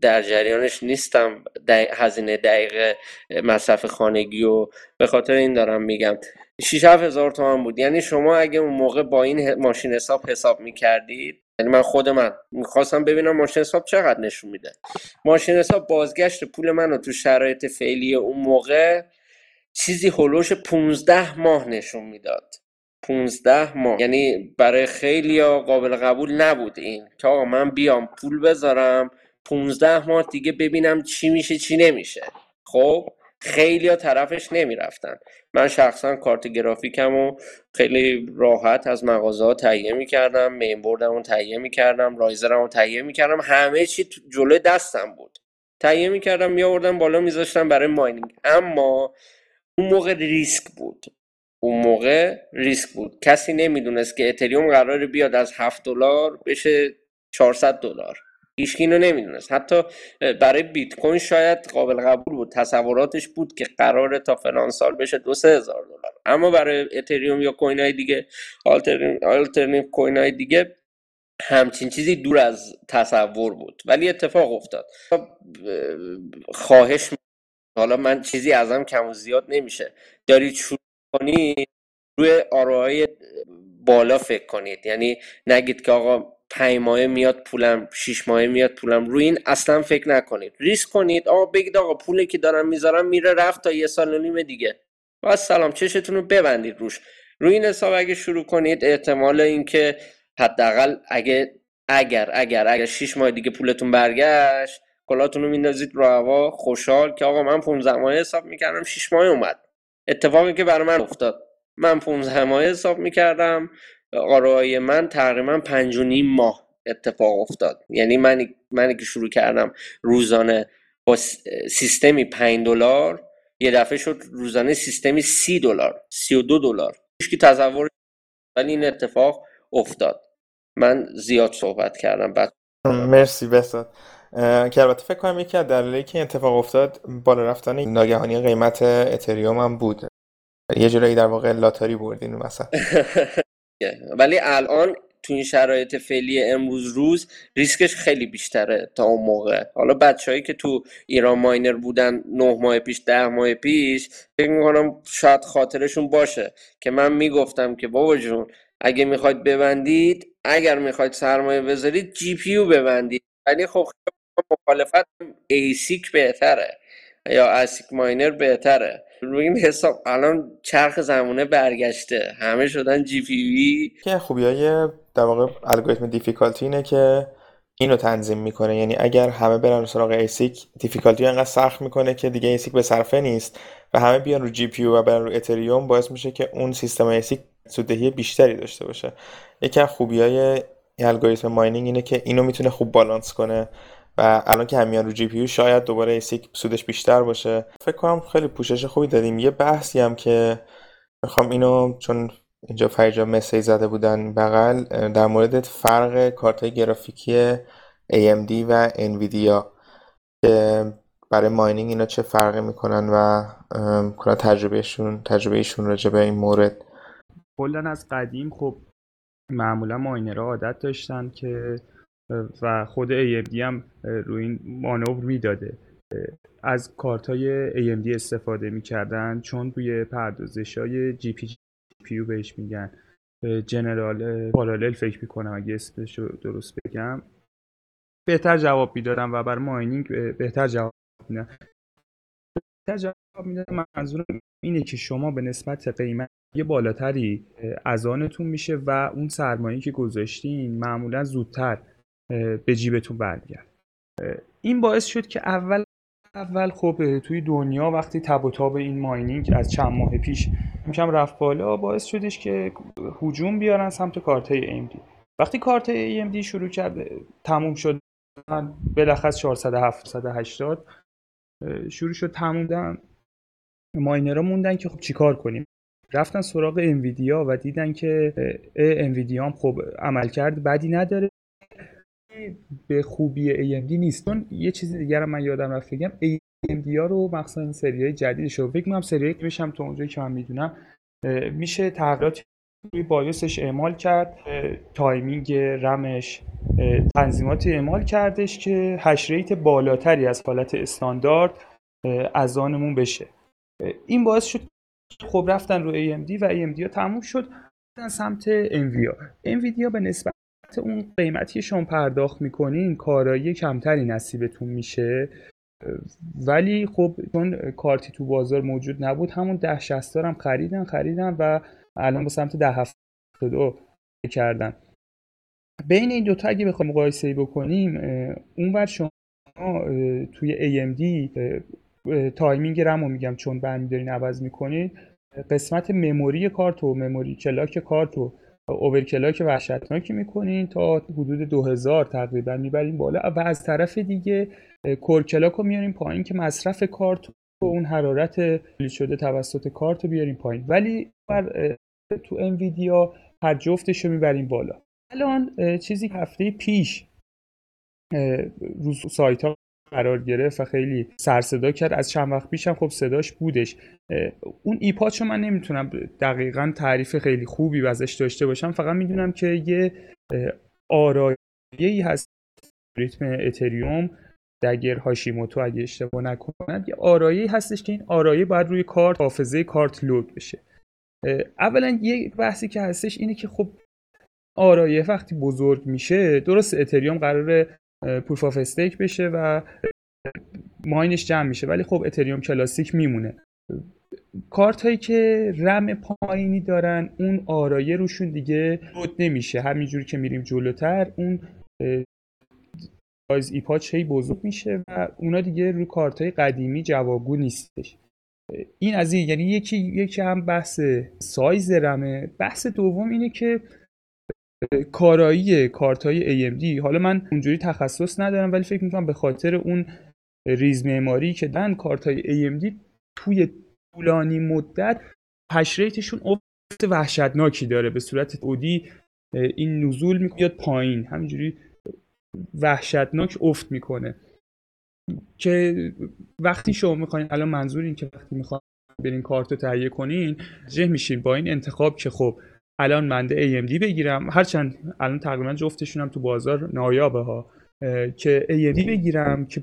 Speaker 6: در جریانش نیستم هزینه دقیق مصرف خانگی و به خاطر این دارم میگم. 6 هزار تومن بود. یعنی شما اگه اون موقع با این ماشین حساب حساب می‌کردید یعنی من خود من. می‌خواستم ببینم ماشین حساب چقدر نشون میده. ماشین حساب بازگشت پول منو تو شرایط فعلی اون موقع چیزی هلوش 15 ماه نشون می‌داد. 15 ماه. یعنی برای خیلی قابل قبول نبود این که آقا من بیام پول بذارم 15 ماه دیگه ببینم چی میشه چی نمیشه. خب؟ خیلی طرفش نمی‌رفتن. من شخصا کارت گرافیکم و خیلی راحت از مغازه ها تهیه می‌کردم مین بوردم رو تهیه می‌کردم رایزرم رو تهیه می‌کردم همه چی جلوی دستم بود. تهیه می‌کردم میآوردم بالا میذاشتم برای ماینینگ اما اون موقع ریسک بود. اون موقع ریسک بود. کسی نمی‌دونست که اتریوم قراره بیاد از 7 دلار بشه 400 دلار. هیچ اینو نمی‌دونست. حتی برای بیت کوین شاید قابل قبول بود. تصوراتش بود که قراره تا فلان سال بشه دو سه هزار دلار. اما برای اتریوم یا coin های دیگه alternative coin های دیگه همچین چیزی دور از تصور بود. ولی اتفاق افتاد. خواهش حالا من چیزی ازم کم و زیاد نمیشه. دارید شروع کنید روی آرای بالا فکر کنید. یعنی نگید که آقا پنج ماهه میاد پولم شیش ماهه میاد پولم. روی این اصلا فکر نکنید. ریسک کنید. آقا بگید آقا پولی که دارم می‌ذارم میره رفت تا یه سال و نیم دیگه. و سلام. چشتون رو ببندید روش. روی این حساب اگه شروع کنید احتمال اینکه حداقل اگه اگر اگر اگر شیش ماه دیگه پولتون برگشت کلاتون رو میندازید رو هوا خوشحال که آقا من 15 ماه حساب می‌کردم 6 ماه اومد. اتفاقی که برای من افتاد. من 15 ماه حساب می‌کردم. آرای من تقریبا پنج و نیم ماه اتفاق افتاد. یعنی من منی که شروع کردم روزانه با سیستمی 5 دلار یه دفعه شد روزانه سیستمی سی دلار سی و دو دلار. هیچ تصور ولی این اتفاق افتاد. من زیاد صحبت کردم بعد
Speaker 1: مرسی بساد که البته فکر کنم یکی از دلایلی که اتفاق افتاد بالا رفتن ناگهانی قیمت اتریوم هم بود. یه جورایی در واقع لاتاری بردین مثلا.
Speaker 6: ولی الان تو این شرایط فعلی امروز روز ریسکش خیلی بیشتره تا اون موقع. حالا بچههایی که تو ایران ماینر بودن نه ماه پیش ده ماه پیش فکر می‌کنم شاید خاطرشون باشه که من می‌گفتم که بابا جون اگه می‌خواید ببندید اگر می‌خواید سرمایه بذارید GPU ببندید. ولی خب مخالفت ASIC بهتره. یا ASIC miner بهتره. روی این حساب الان چرخ زمونه برگشته. همه شدن GPU.
Speaker 1: که خوبی های در واقع الگوریتم difficulty اینه که اینو تنظیم می‌کنه. یعنی اگر همه برن سراغ ASIC difficulty انقدر سخت می‌کنه که دیگه ASIC به صرفه نیست و همه بیان رو GPU و برن رو اتریوم باعث میشه که اون سیستم ASIC سوددهی بیشتری داشته باشه. یکی از خوبی های الگوریتم mining اینه که اینو می‌تونه خوب بالانس کنه. و الان که همه میان رو GPU شاید دوباره ASIC سودش بیشتر باشه. فکر کنم خیلی پوشش خوبی دادیم. یه بحثی هم که می‌خوام اینو چون اینجا فرجا message زده بودن بغل در مورد فرق کارت گرافیکی AMD و NVIDIA که برای ماینینگ اینا چه فرقی می‌کنن و کلا تجربهشون تجربهشون راجع به این مورد.
Speaker 3: کلا از قدیم خب معمولا ماینرها عادت داشتن که و خود AMD هم روی این مانور می‌داده. از کارت های AMD استفاده می‌کردن چون روی پردازش های جی بهش میگن. جنرال پارالل فکر می‌کنم اگه اسمش رو درست بگم. بهتر جواب می‌دادم و بر ماینینگ بهتر جواب می‌دادم بهتر جواب می‌دادم منظورم اینه که شما به نسبت قیمت یه بالاتری از آنتون میشه و اون سرمایه که گذاشتین معمولا زودتر. به جیبتون برگرد این باعث شد که اول اول خب توی دنیا وقتی تب و تاب این ماینینگ از چند ماه پیش میشم رفت بالا باعث شدش که هجوم بیارن سمت کارت AMD وقتی کارت AMD شروع کرد تموم شد بلخص 400 780 شروع شد تموم ماینرها موندن که خب چیکار کنیم. رفتن سراغ انویدیا و دیدن که انویدیا هم خب عملکرد بدی نداره. به خوبی AMD نیست. چون یه چیزی دیگر من یادم رفت بگم AMD ها رو مخصوصا سری جدیدش رو فکر کنم سری میشم تو اونجایی که من می‌دونم میشه تغییرات روی BIOS ش اعمال کرد timing رمش تنظیمات اعمال کردش که hash rate بالاتری از حالت استاندارد عایدمون بشه. این باعث شد خب رفتن رو AMD و AMD ها تموم شد سمت انویا انویدیا به نسبت اون قیمتی شما پرداخت می‌کنین کارایی کمتری نصیبتون میشه. ولی خب چون کارتی تو بازار موجود نبود همون ده شصت رو هم خریدن خریدن و الان به سمت ده هفتاد رو کردن. بین این دوتا اگه بخوام مقایسه بکنیم اون بر شما توی AMD timing رم رو میگم چون برمیدارین عوض می‌کنید قسمت memory کارت و memory clock کارت و overclock وحشتناکی می‌کنین تا حدود 2000 تقریبا می‌برین بالا. و از طرف دیگه core clock رو میاریم پایین که مصرف کارت و اون حرارت تولید شده توسط کارت رو بیاریم پایین. ولی بر تو انویدیا هر جفتش رو می‌بریم بالا. الان چیزی هفته پیش روز سایت ها قرار گرفت و خیلی سر صدا کرد. از چند وقت پیشم خب صداش بودش. اون ایپاچ رو من نمی‌تونم دقیقا تعریف خیلی خوبی ازش داشته باشم فقط می‌دونم که یه آرایه‌ای هست. ریتم اتریوم Dagger Hashimoto اگه اشتباه نکنم یه آرایه‌ای هستش که این آرایه باید روی کارت حافظه کارت لود بشه. اولا یه بحثی که هستش اینه که خب آرایه وقتی بزرگ میشه درست اتریوم قراره proof of stake بشه و ماینش جمع میشه. ولی خب اتریوم کلاسیک میمونه. کارت هایی که رم پایینی دارن اون آرایه روشون دیگه لود نمیشه. همینجوری که میریم جلوتر اون سایز ایپاچ هی بزرگ میشه و اونا دیگه روی کارت های قدیمی جوابگو نیستش. این از این یعنی یکی یکی هم بحث سایز رمه. بحث دوم اینه که کارایی کارت های AMD حالا من اونجوری تخصص ندارم ولی فکر می‌کنم به خاطر اون ریز معماری که دن کارت های AMD توی طولانی مدت پشریتشون افت وحشتناکی داره. به صورت اودی این نزول میاد پایین. همینجوری وحشتناک افت می‌کنه. که وقتی شما می‌خواین الان منظور این که وقتی می‌خواین برین کارت رو تهیه کنین جه میشین با این انتخاب که خب الان منده AMD بگیرم. هرچند الان تقریبا جفتشون هم تو بازار نایابه ها. که AMD بگیرم که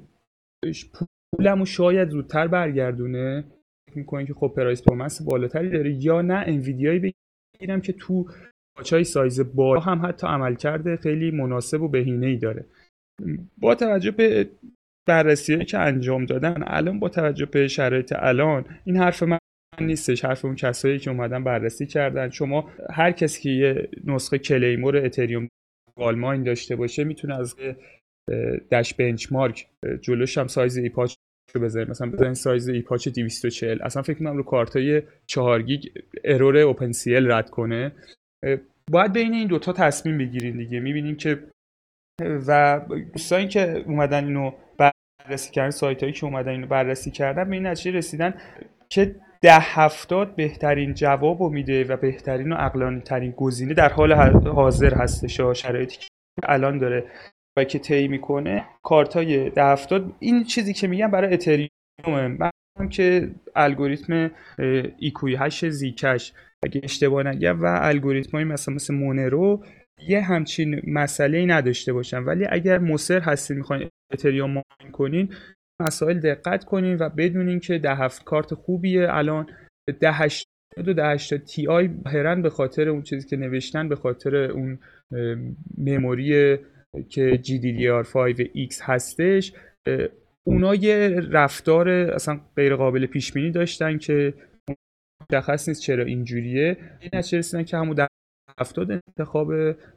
Speaker 3: پولمو شاید زودتر برگردونه. می‌کنه که خب پرایس پرفورمنس بالاتری داره یا نه؟ انویدیایی بگیرم که تو پاچای سایز بالا هم حتی عملکرد خیلی مناسب و بهینه ای داره. با توجه به بررسی که انجام دادن الان با توجه به شرایط الان این حرف من نیستش. حرف اون کسایی که اومدن بررسی کردن. شما هر کسی که یه نسخه کلیمور اتریوم والماین داشته باشه می‌تونه از دش بنچمارک جلوش هم سایز ایپاچ رو بذاریم مثلا بزنین سایز ایپاچ 240 اصلا فکر کنم رو کارتای 4 گیگ ارور اوپن سی رد کنه. باید بین این دوتا تصمیم بگیرین دیگه. می‌بینیم که و دوستانی که اومدن اینو بررسی کردن سایت هایی که اومدن اینو بررسی کردن به این نتیجه رسیدن که ده هفتاد بهترین جواب رو میده و بهترین و اقلانی ترین گزینه در حال حاضر هستش شرایطی که الان داره و که طی می‌کنه. کارت های ده هفتاد این چیزی که میگم برای اتریوم من که الگوریتم Equihash Zcash. اگه اشتباه نگم و الگوریتم های مثلا مثل مونرو یه همچین مسئله نداشته باشن. ولی اگر مصر هستین می‌خواین اتریوم ماین کنین مسائل دقت کنین و بدونین که ده هفتاد کارت خوبیه. الان ده هشتاد و ده هشتاد Ti هرن به خاطر اون چیزی که نوشتن به خاطر اون memory که GDDR5X هستش اونا یه رفتار اصلا غیر قابل پیش بینی داشتن که مشخص نیست چرا اینجوریه. این نتیجه رسیدن که همون در هفتاد انتخاب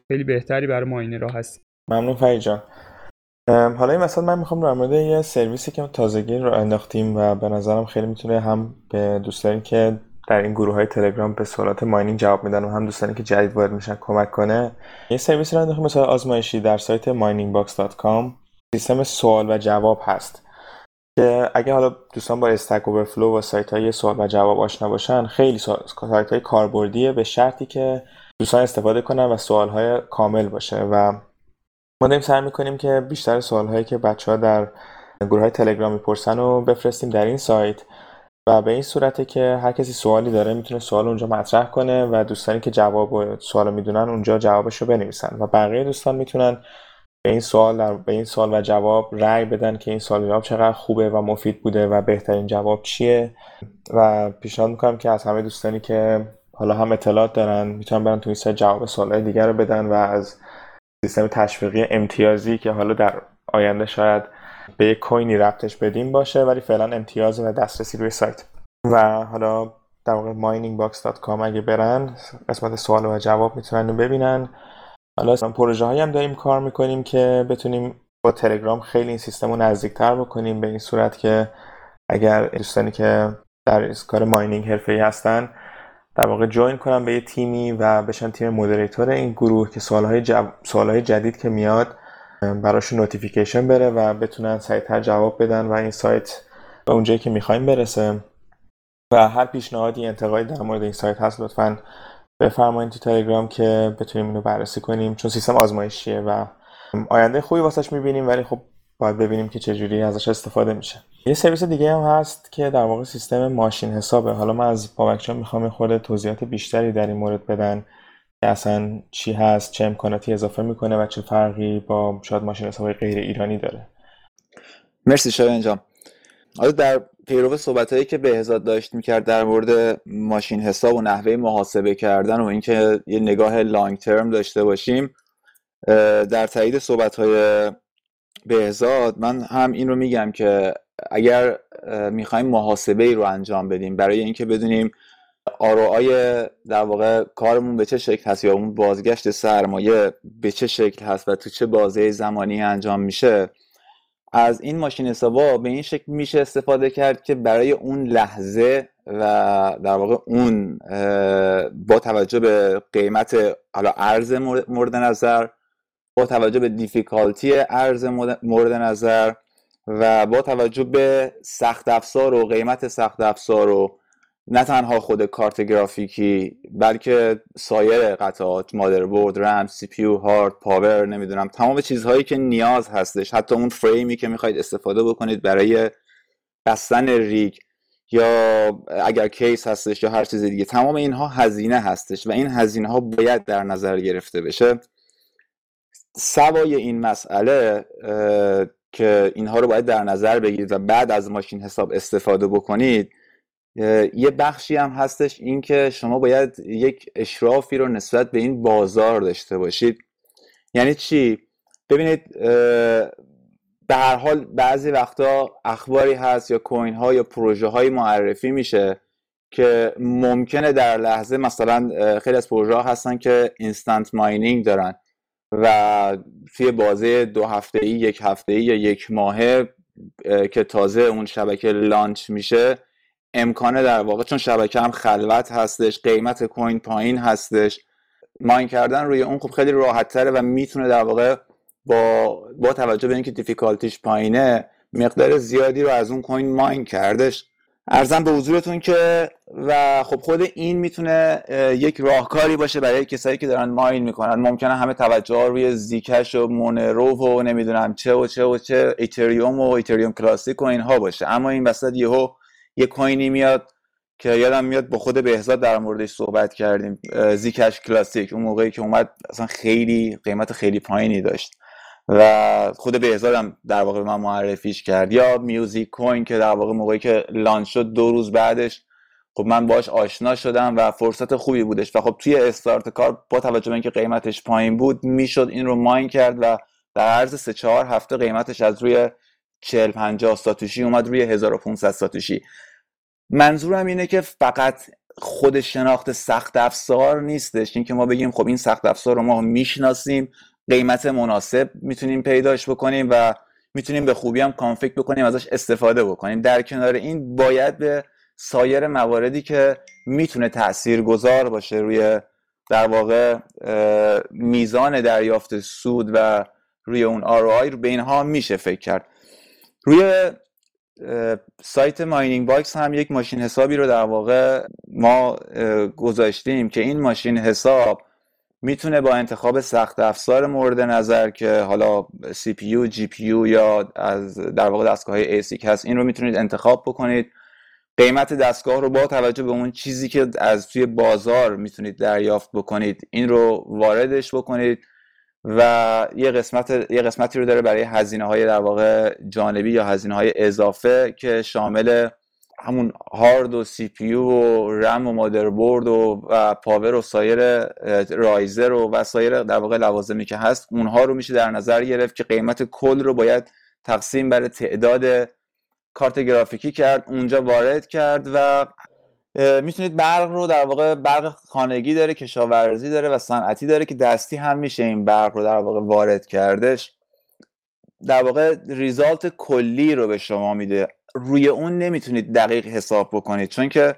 Speaker 3: خیلی بهتری برای را هست.
Speaker 1: ممنون فرید جان حالا این مثلا من می‌خوام در مورد یه سرویسی که تازگی رو انداختیم و به نظرم خیلی می‌تونه هم به دوستانی که در این گروه های تلگرام به سوالات ماینینگ جواب میدن و هم دوستانی که جدید وارد میشن کمک کنه یه سرویسی رو انداختیم مثلا آزمایشی در سایت miningbox.com سیستم سوال و جواب هست. که اگه حالا دوستان با استک اوورفلو و سایت های سوال و جواب آشنا باشن خیلی سایت های کاربردیه به شرطی که دوستان استفاده کنن و سوال های کامل باشه و ما داریم سعی می‌کنیم که بیشتر سوال هایی که بچه ها در گروه های تلگرام می‌پرسن رو بفرستیم در این سایت و به این صورته که هر کسی سوالی داره می‌تونه سوال اونجا مطرح کنه و دوستانی که جواب سوال می‌دونن اونجا جوابش رو بنویسن و بقیه دوستان می‌تونن به این سوال در به این سوال و جواب رأی بدن که این سوال جواب چقدر خوبه و مفید بوده و بهترین جواب چیه. و پیشنهاد می‌کنم که از همه دوستانی که حالا هم اطلاعات دارن می‌تونن برن تو این سایت جواب سوالهای دیگر رو بدن و از سیستم تشویقی امتیازی که حالا در آینده شاید به یک کوینی ربطش بدیم باشه ولی فعلا امتیاز و دسترسی روی سایت. و حالا در واقع miningbox.com اگه برن قسمت سوال و جواب می‌تونن رو ببینن. حالا پروژه هایی هم داریم کار می‌کنیم که بتونیم با تلگرام خیلی این سیستم رو نزدیکتر بکنیم به این صورت که اگر دوستانی که در کار mining حرفه ای هستن در واقع join کنن به یه تیمی و بشن تیم moderator این گروه که سوالهای, سوالهای جدید که میاد براشون notification بره و بتونن سریعتر جواب بدن و این سایت به اونجایی که می‌خوایم برسه. و هر پیشنهادی انتقادی در مورد این سایت هست لطفا بفرمایید تو تلگرام که بتونیم اینو بررسی کنیم چون سیستم آزمایشیه و آینده خوبی واسش می‌بینیم ولی خب باید ببینیم که چجوری ازش استفاده میشه. یه سرویس دیگه هم هست که در واقع سیستم ماشین حسابه. حالا من از بابکچان می‌خوام خود توضیحات بیشتری در این مورد بدن که اصلا چی هست چه امکاناتی اضافه می‌کنه و چه فرقی با شاید ماشین حساب غیر ایرانی داره.
Speaker 7: مرسی شاید انجام. حالا در پیرو صحبت هایی که بهزاد داشت می‌کرد در مورد ماشین حساب و نحوه محاسبه کردن و اینکه یه نگاه لانگ ترم داشته باشیم در تایید صحبت های بهزاد من هم این رو میگم که اگر می‌خوایم محاسبه ای رو انجام بدیم برای اینکه بدونیم آروهای در واقع کارمون به چه شکل هست یا اون بازگشت سرمایه به چه شکل هست و تو چه بازه زمانی انجام میشه از این ماشین حسابا به این شکل میشه استفاده کرد که برای اون لحظه و در واقع اون با توجه به قیمت حالا ارز مورد نظر با توجه به difficulty ارز مورد نظر و با توجه به سخت افزار و قیمت سخت افزار و نه تنها خود کارت گرافیکی بلکه سایر قطعات مادربرد رم CPU هارد پاور نمی‌دونم تمام چیزهایی که نیاز هستش حتی اون فریمی که می‌خواید استفاده بکنید برای بستن ریگ یا اگر کیس هستش یا هر چیز دیگه تمام اینها هزینه هستش و این هزینه ها باید در نظر گرفته بشه. سوای این مسئله که اینها رو باید در نظر بگیرید و بعد از ماشین حساب استفاده بکنید یه بخشی هم هستش این که شما باید یک اشرافی رو نسبت به این بازار داشته باشید. یعنی چی؟ ببینید به هر حال بعضی وقتا اخباری هست یا کوین ها یا پروژه های معرفی میشه که ممکنه در لحظه مثلا خیلی از پروژه ها هستن که اینستنت ماینینگ دارن. و توی بازه دو هفته ای یک هفته ای یا یک ماهه که تازه اون شبکه لانچ میشه امکانه در واقع چون شبکه هم خلوت هستش قیمت کوین پایین هستش ماین کردن روی اون خب خیلی راحت تره و می‌تونه در واقع با با توجه به اینکه دیفیکالتیش پایینه مقدار زیادی رو از اون کوین ماین کردش. ارزم به حضورتون که و خب خود این می‌تونه یک راهکاری باشه برای کسایی که دارن ماین می‌کنن. ممکنه همه توجه روی زیکش و مونرو و نمی‌دونم چه و چه و چه ایتریوم و ایتریوم کلاسیک و اینها باشه. اما این وسط یهو یه کوینی میاد که یادم میاد با خود بهزاد در موردش صحبت کردیم زیکش کلاسیک. اون موقعی که اومد اصلا خیلی قیمت خیلی پایینی داشت. و خود بهزادم در واقع من معرفیش کرد. یا میوزیک کوین که در واقع موقعی که لانچ شد دو روز بعدش خب من باش آشنا شدم و فرصت خوبی بودش. و خب توی استارت کار با توجه به اینکه قیمتش پایین بود می‌شد این رو ماین کرد و در عرض سه چهار هفته قیمتش از روی 40 50 ساتوشی اومد روی 1500 ساتوشی. منظورم اینه که فقط خود شناخت سخت افزار نیستش. اینکه ما بگیم خب این سخت افزار رو ما می‌شناسیم قیمت مناسب می‌تونیم پیداش بکنیم و می‌تونیم به خوبی هم کانفیک بکنیم ازش استفاده بکنیم. در کنار این باید به سایر مواردی که می‌تونه تأثیر گذار باشه روی در واقع میزان دریافت سود و روی اون ROI رو به اینها میشه فکر کرد. روی سایت Mining Box هم یک ماشین حسابی رو در واقع ما گذاشتیم که این ماشین حساب می‌تونه با انتخاب سخت افزار مورد نظر که حالا CPU, GPU یا از در واقع دستگاه های ASIC هست این رو می‌تونید انتخاب بکنید. قیمت دستگاه رو با توجه به اون چیزی که از توی بازار می‌تونید دریافت بکنید این رو واردش بکنید و یه قسمت یه قسمتی رو داره برای هزینه های در واقع جانبی یا هزینه های اضافه که شامل همون هارد و CPU و رم و مادربرد و, و پاور و سایر riser و و سایر در واقع لوازمی که هست اونها رو میشه در نظر گرفت که قیمت کل رو باید تقسیم بر تعداد کارت گرافیکی کرد اونجا وارد کرد و می‌تونید برق رو در واقع برق خانگی داره کشاورزی داره و صنعتی داره که دستی هم میشه این برق رو در واقع وارد کردش. در واقع ریزالت کلی رو به شما میده. روی اون نمی‌تونید دقیق حساب بکنید چون که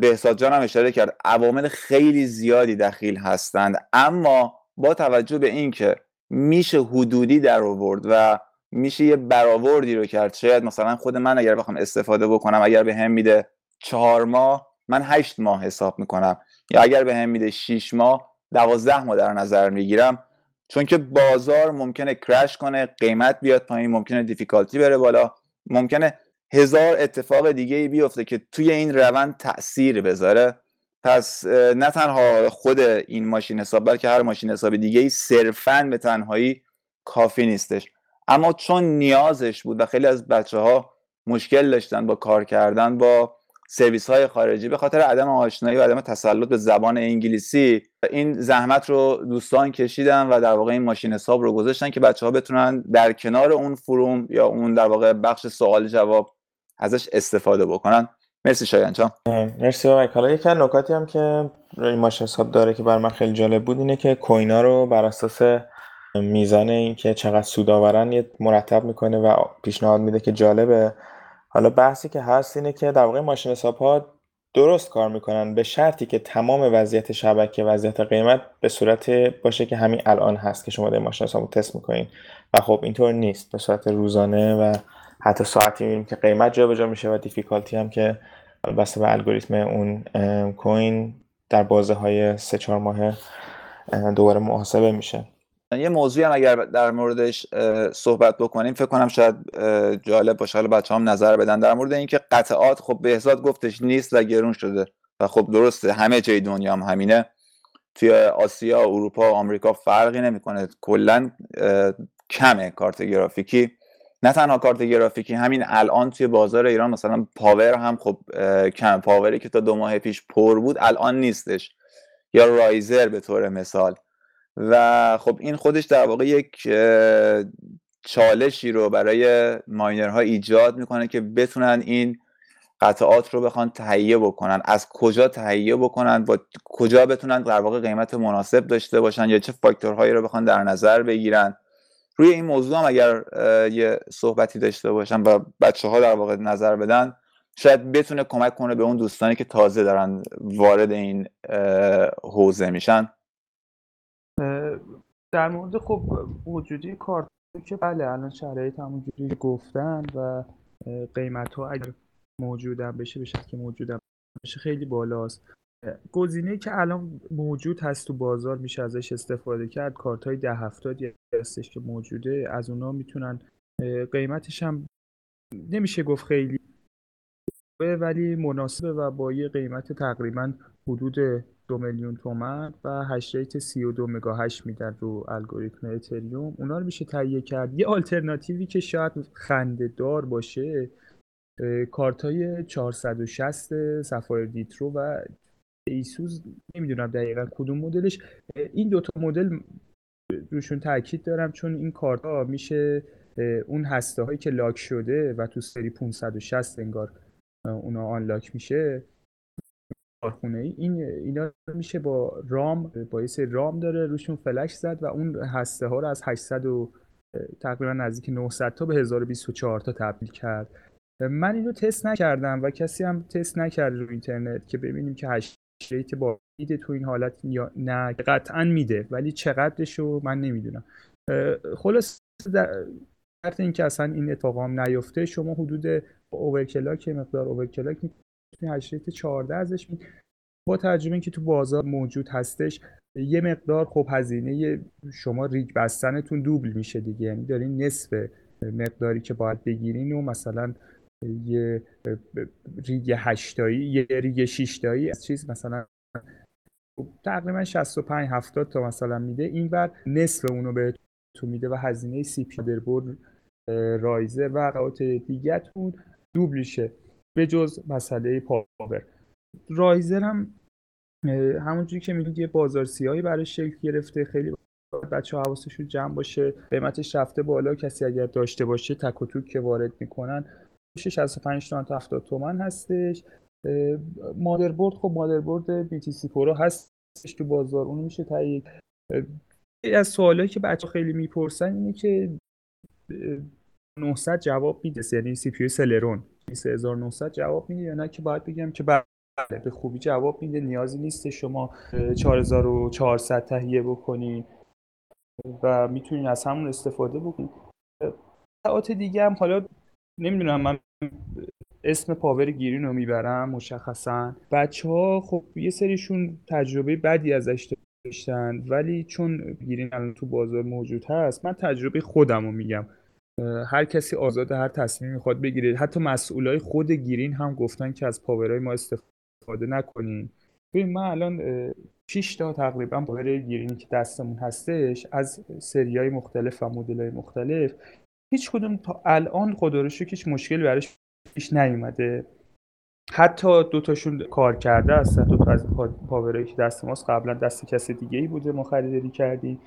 Speaker 7: بهزاد جان هم اشاره کرد عوامل خیلی زیادی دخیل هستند. اما با توجه به اینکه میشه حدودی در آورد و میشه یه برآوردی رو کرد شاید مثلا خود من اگر بخوام استفاده بکنم اگر به هم میده چهار ماه من هشت ماه حساب می‌کنم. یا اگر به هم میده شیش ماه دوازده ماه در نظر می‌گیرم. چون که بازار ممکنه کرش کنه قیمت بیاد پایین ممکنه دیفیکالتی بره بالا. ممکنه هزار اتفاق دیگه ای بیفته که توی این روند تاثیر بذاره. پس نه تنها خود این ماشین حساب بلکه هر ماشین حساب دیگه ای صرفا به تنهایی کافی نیستش. اما چون نیازش بود و خیلی از بچه ها مشکل داشتن با کار کردن با سرویس های خارجی به خاطر عدم آشنایی و عدم تسلط به زبان انگلیسی. این زحمت رو دوستان کشیدن و در واقع این ماشین حساب رو گذاشتن که بچه ها بتونن در کنار اون فروم یا اون در واقع بخش سوال جواب ازش استفاده بکنن. مرسی شایان چان
Speaker 1: مرسی بابک حالا یک نکاتی هم که این ماشین حساب داره که بر من خیلی جالب بود اینه که کوینا رو بر اساس میزان اینکه چقدر سود آورن مرتب می‌کنه و پیشنهاد میده که جالبه حالا بحثی که هست اینه که در واقع ماشین ها درست کار می‌کنن به شرطی که تمام وضعیت شبکه وضعیت قیمت به صورت باشه که همین الان هست که شما در ماشین حساب تست می‌کنین. و خب اینطور نیست. به صورت روزانه و حتی ساعتی می‌بینیم که قیمت جابجا میشه و دیفیکالتی هم که بسته به الگوریتم اون کوین در بازه های سه چهار ماه دوباره محاسبه میشه.
Speaker 7: یه موضوعی هم اگر در موردش صحبت بکنیم فکر کنم شاید جالب باشه. حالا بچه هم نظر بدن. در مورد اینکه قطعات خب بهزاد گفتش نیست و گرون شده و خب درسته همه جای دنیا هم همینه. توی آسیا اروپا و آمریکا فرقی نمی‌کنه. کلا کمه کارت گرافیکی. نه تنها کارت گرافیکی همین الان توی بازار ایران مثلا پاور هم خب کم پاوری که تا دو ماه پیش پر بود الان نیستش. یا رایزر به طور مثال. و خب این خودش در واقع یک چالشی رو برای ماینرها ایجاد می‌کنه که بتونن این قطعات رو بخوان تهیه بکنن. از کجا تهیه بکنن؟ با کجا بتونن در واقع قیمت مناسب داشته باشن؟ یا چه فاکتورهایی رو بخوان در نظر بگیرن؟ روی این موضوع هم اگر یه صحبتی داشته باشن و بچه ها در واقع نظر بدن شاید بتونه کمک کنه به اون دوستانی که تازه دارن وارد این حوزه میشن.
Speaker 3: در مورد خب وجودی کارت که بله الان شرایط همونجوری گفتن و قیمت ها اگر موجودن بشه بشه که موجودن بشه خیلی بالاست. گزینه که الان موجود هست تو بازار میشه ازش استفاده کرد کارت های ده هفتاد هستش که موجوده از اونا می‌تونن قیمتش هم نمیشه گفت خیلی ولی مناسبه و با یه قیمت تقریبا حدود دو میلیون تومن و هش ریت 32 مگا هش میدن رو الگوریتم اتریوم. اونا رو میشه تهیه کرد. یه آلترناتیوی که شاید خنده دار باشه کارت های 460 سفایر دیترو و ایسوز نمی‌دونم دقیقا کدوم مدلش. این دوتا مدل روشون تاکید دارم چون این کارت ها میشه اون هسته هایی که لاک شده و تو سری 560 انگار اونا unlock میشه. کارخونه ای این اینا میشه با ROM با یه ROM داره روشون فلش زد و اون هسته ها رو از 800 و تقریبا نزدیک 900 تا به 1024 تا تبدیل کرد. من اینو تست نکردم و کسی هم تست نکرده رو اینترنت که ببینیم که hash rate بالا میده تو این حالت یا نه. قطعا میده ولی چقدرش رو من نمی‌دونم. خلاص در اینکه اصلا این اتفاق نیفته شما حدود اوورکلاک مقدار اوورکلاک می‌تونی هش ریت 14 ازش می با ترجمه اینکه تو بازار موجود هستش یه مقدار خب هزینه شما ریگ بستنتون دوبل میشه دیگه. یعنی دارین نصف مقداری که باید بگیرین و مثلا یه ریگ هشتایی یه ریگ شیشتایی از چیز مثلا تقریبا 65 70 تا مثلا میده. این بر نصف اونو بهتون میده و هزینه سی پی riser و قطعات دیگهتون دوبلیشه به جز مسئله پاور. riser هم همونجوری که میگید یه بازار سیاهی برای شکل گرفته خیلی بچه ها حواسشون جمع باشه قیمتش رفته بالا کسی اگر داشته باشه تک و توک که وارد می‌کنن 65 تومن تا 70 تومن هستش. مادربرد خب مادربرد BTC Pro هستش تو بازار اون میشه تایید. از سوالایی که بچه خیلی می‌پرسن اینه که 900 جواب میده یعنی سی پی سلرون. 3900 جواب میده یا نه که باید بگم که بله به خوبی جواب میده. نیازی نیست شما 4400 تهیه بکنید و می‌تونید از همون استفاده بکنید ساعت دیگه هم حالا نمی‌دونم من اسم پاور گیرین رو می‌برم مشخصا. بچه ها خب یه سریشون تجربه بدی ازش داشتن ولی چون گیرین الان تو بازار موجود هست من تجربه خودم رو میگم. هر کسی آزاد هر تصمیم می‌خواد بگیره. حتی مسئولای خود گیرین هم گفتن که از پاورهای ما استفاده نکنین. ببین من الان 6 تا تقریبا پاور گیرینی که دستمون هستش از سریای مختلف و مدلای مختلف هیچ کدوم تا الان خدا رو هیچ مشکلی براش پیش نیومده. حتی دوتاشون کار کرده هستن دو تا از پاورایی که دست ماست قبلا دست کسی دیگه ای بوده ما خریداری کردیم.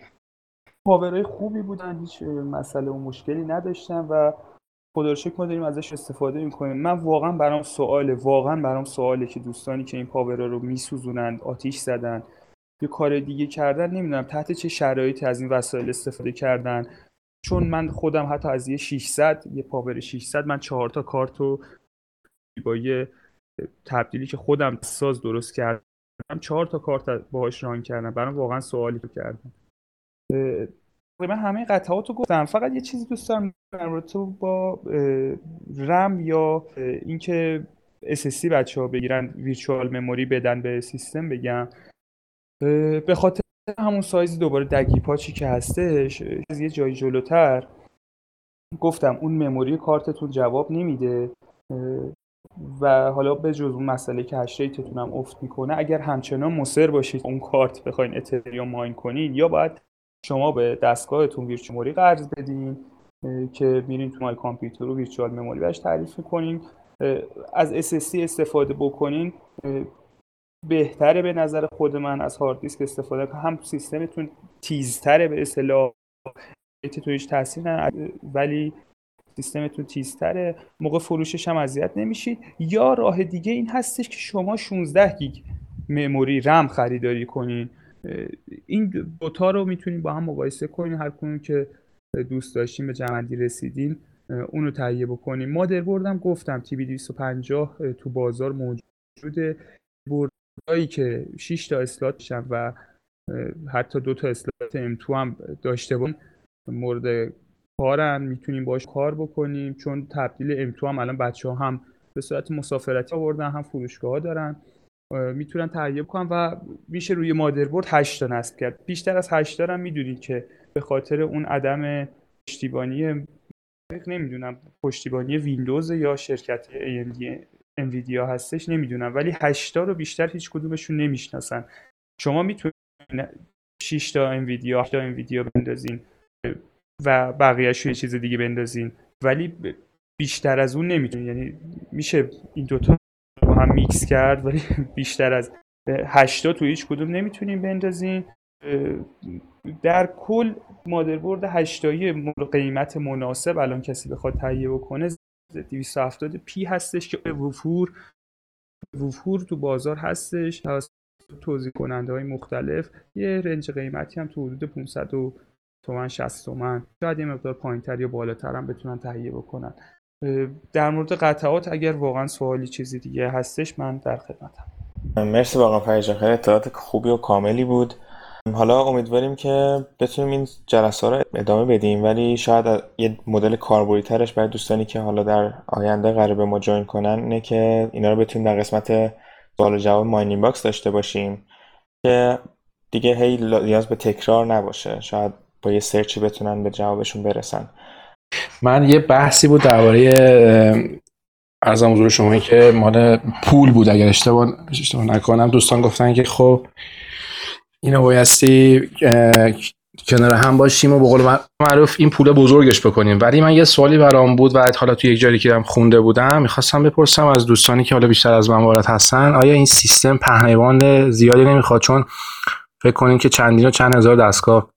Speaker 3: پاورای خوبی بودن هیچ مسئله و مشکلی نداشتن و خدا رو ما داریم ازش استفاده می‌کنیم. من واقعا برام سواله واقعا برام سواله که دوستانی که این پاورا رو میسوزونند آتیش زدن یه کار دیگه کردن نمی‌دونم تحت چه شرایطی از این وسایل استفاده کردن. چون من خودم حتی از یه 600 یه پاور 600 من چهار تا کارتو با یه تبدیلی که خودم ساز درست کردم چهار تا کارت باهاش ران کردم. برام واقعا سوالی رو کردم. من همه قطعات رو گفتم. فقط یه چیزی دوست دارم در تو با رم یا اینکه SSD بچه ها بگیرن ویرچوال مموری بدن به سیستم بگم. به خاطر همون سایز دوباره دگی پاچی که هستش از یه جای جلوتر. گفتم اون memory کارتتون جواب نمیده. و حالا به جز اون مسئله که hash rate تون هم افت می‌کنه اگر همچنان مصر باشید اون کارت بخواین اتریوم mine کنین یا باید شما به دستگاهتون virtual قرض بدین که میرین تو My Computer رو virtual memory بهش تعریف می‌کنین. از SSD استفاده بکنین. بهتره به نظر خود من از هارد دیسک استفاده کنم هم سیستمتون تیزتره به اصطلاح. تو هیچ تاثیر ولی سیستمتون تیزتره. موقع فروشش هم اذیت نمیشید یا راه دیگه این هستش که شما 16 گیگ مموری رم خریداری کنین. این دوتا رو می‌تونین با هم مقایسه کنین هر کنون که دوست داشتین به جمعندی رسیدین اونو تهیه بکنین مادربردم گفتم تی بی 250 تو بازار موجوده. هایی که 6 تا اسلات میشن و حتی دو تا اسلات M2 هم داشته باشن مورد کارن. می‌تونیم باش کار بکنیم. چون تبدیل M2 هم الان بچه ها هم به صورت مسافرتی آوردن هم فروشگاه ها دارن. می‌تونن تهیه کنن و میشه روی مادربرد 8 تا نصب کرد. بیشتر از 8 تا هم می‌دونید که به خاطر اون عدم پشتیبانی نمی‌دونم پشتیبانی ویندوز یا شرکت AMD انویدیا هستش نمی‌دونم ولی هشتا رو بیشتر هیچ کدومشون نمی‌شناسن. شما می‌تونید 6 تا انویدیا 8 تا انویدیا بندازین و بقیهش یه چیز دیگه بندازین ولی بیشتر از اون نمی‌تونین یعنی میشه این دوتا با هم میکس کرد ولی بیشتر از هشتا تو هیچ کدوم نمی‌تونیم بندازین در کل مادربرد هشتایی قیمت مناسب الان کسی بخواد تهیه بکنه 270 پی هستش که وفور وفور تو بازار هستش. توضیح کننده های مختلف یه رنج قیمتی هم تو حدود 500 تومن 60 تومن. شاید یه مقدار پایینتر یا بالاتر هم بتونن تهیه بکنن. در مورد قطعات اگر واقعا سوالی چیزی دیگه هستش من در خدمتم.
Speaker 1: مرسی واقعا فرجان خیلی اطلاعات خوبی و کاملی بود. حالا امیدواریم که بتونیم این جلسه رو ادامه بدیم ولی شاید یه مدل کاربردی ترش برای دوستانی که حالا در آینده قرار به ما جوین کنن اینه که اینا رو بتونیم در قسمت سوال جواب Mining Box داشته باشیم که دیگه هی نیاز به تکرار نباشه. شاید با یه search ی بتونن به جوابشون برسن.
Speaker 8: من یه بحثی بود درباره عرضم حضور شما که مال pool بود. اگر اشتباه اشتباه نکنم دوستان گفتن که خب اینو بایستی کنار هم باشیم و به قول معروف این pool بزرگش بکنیم. ولی من یه سوالی برام بود و حالا توی یک جایی که خونده بودم می‌خواستم بپرسم از دوستانی که حالا بیشتر از من وارد هستن آیا این سیستم پهنوان زیادی نمی‌خواد؟ چون فکر کنین که چندین و چند هزار دستگاه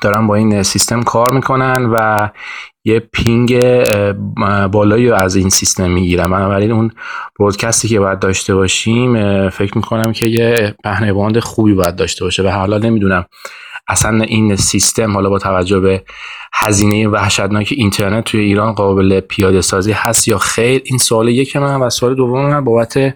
Speaker 8: دارن با این سیستم کار می‌کنن و یه پینگ بالایی از این سیستم می‌گیرن. بنابراین اون برودکستی که باید داشته باشیم فکر می‌کنم که یه پهنه خوبی باید داشته باشه و حالا نمی‌دونم اصلا این سیستم حالا با توجه به هزینه وحشتناک اینترنت توی ایران قابل پیاده سازی هست یا خیر؟ این سوال یک من و سوال دوم من بابت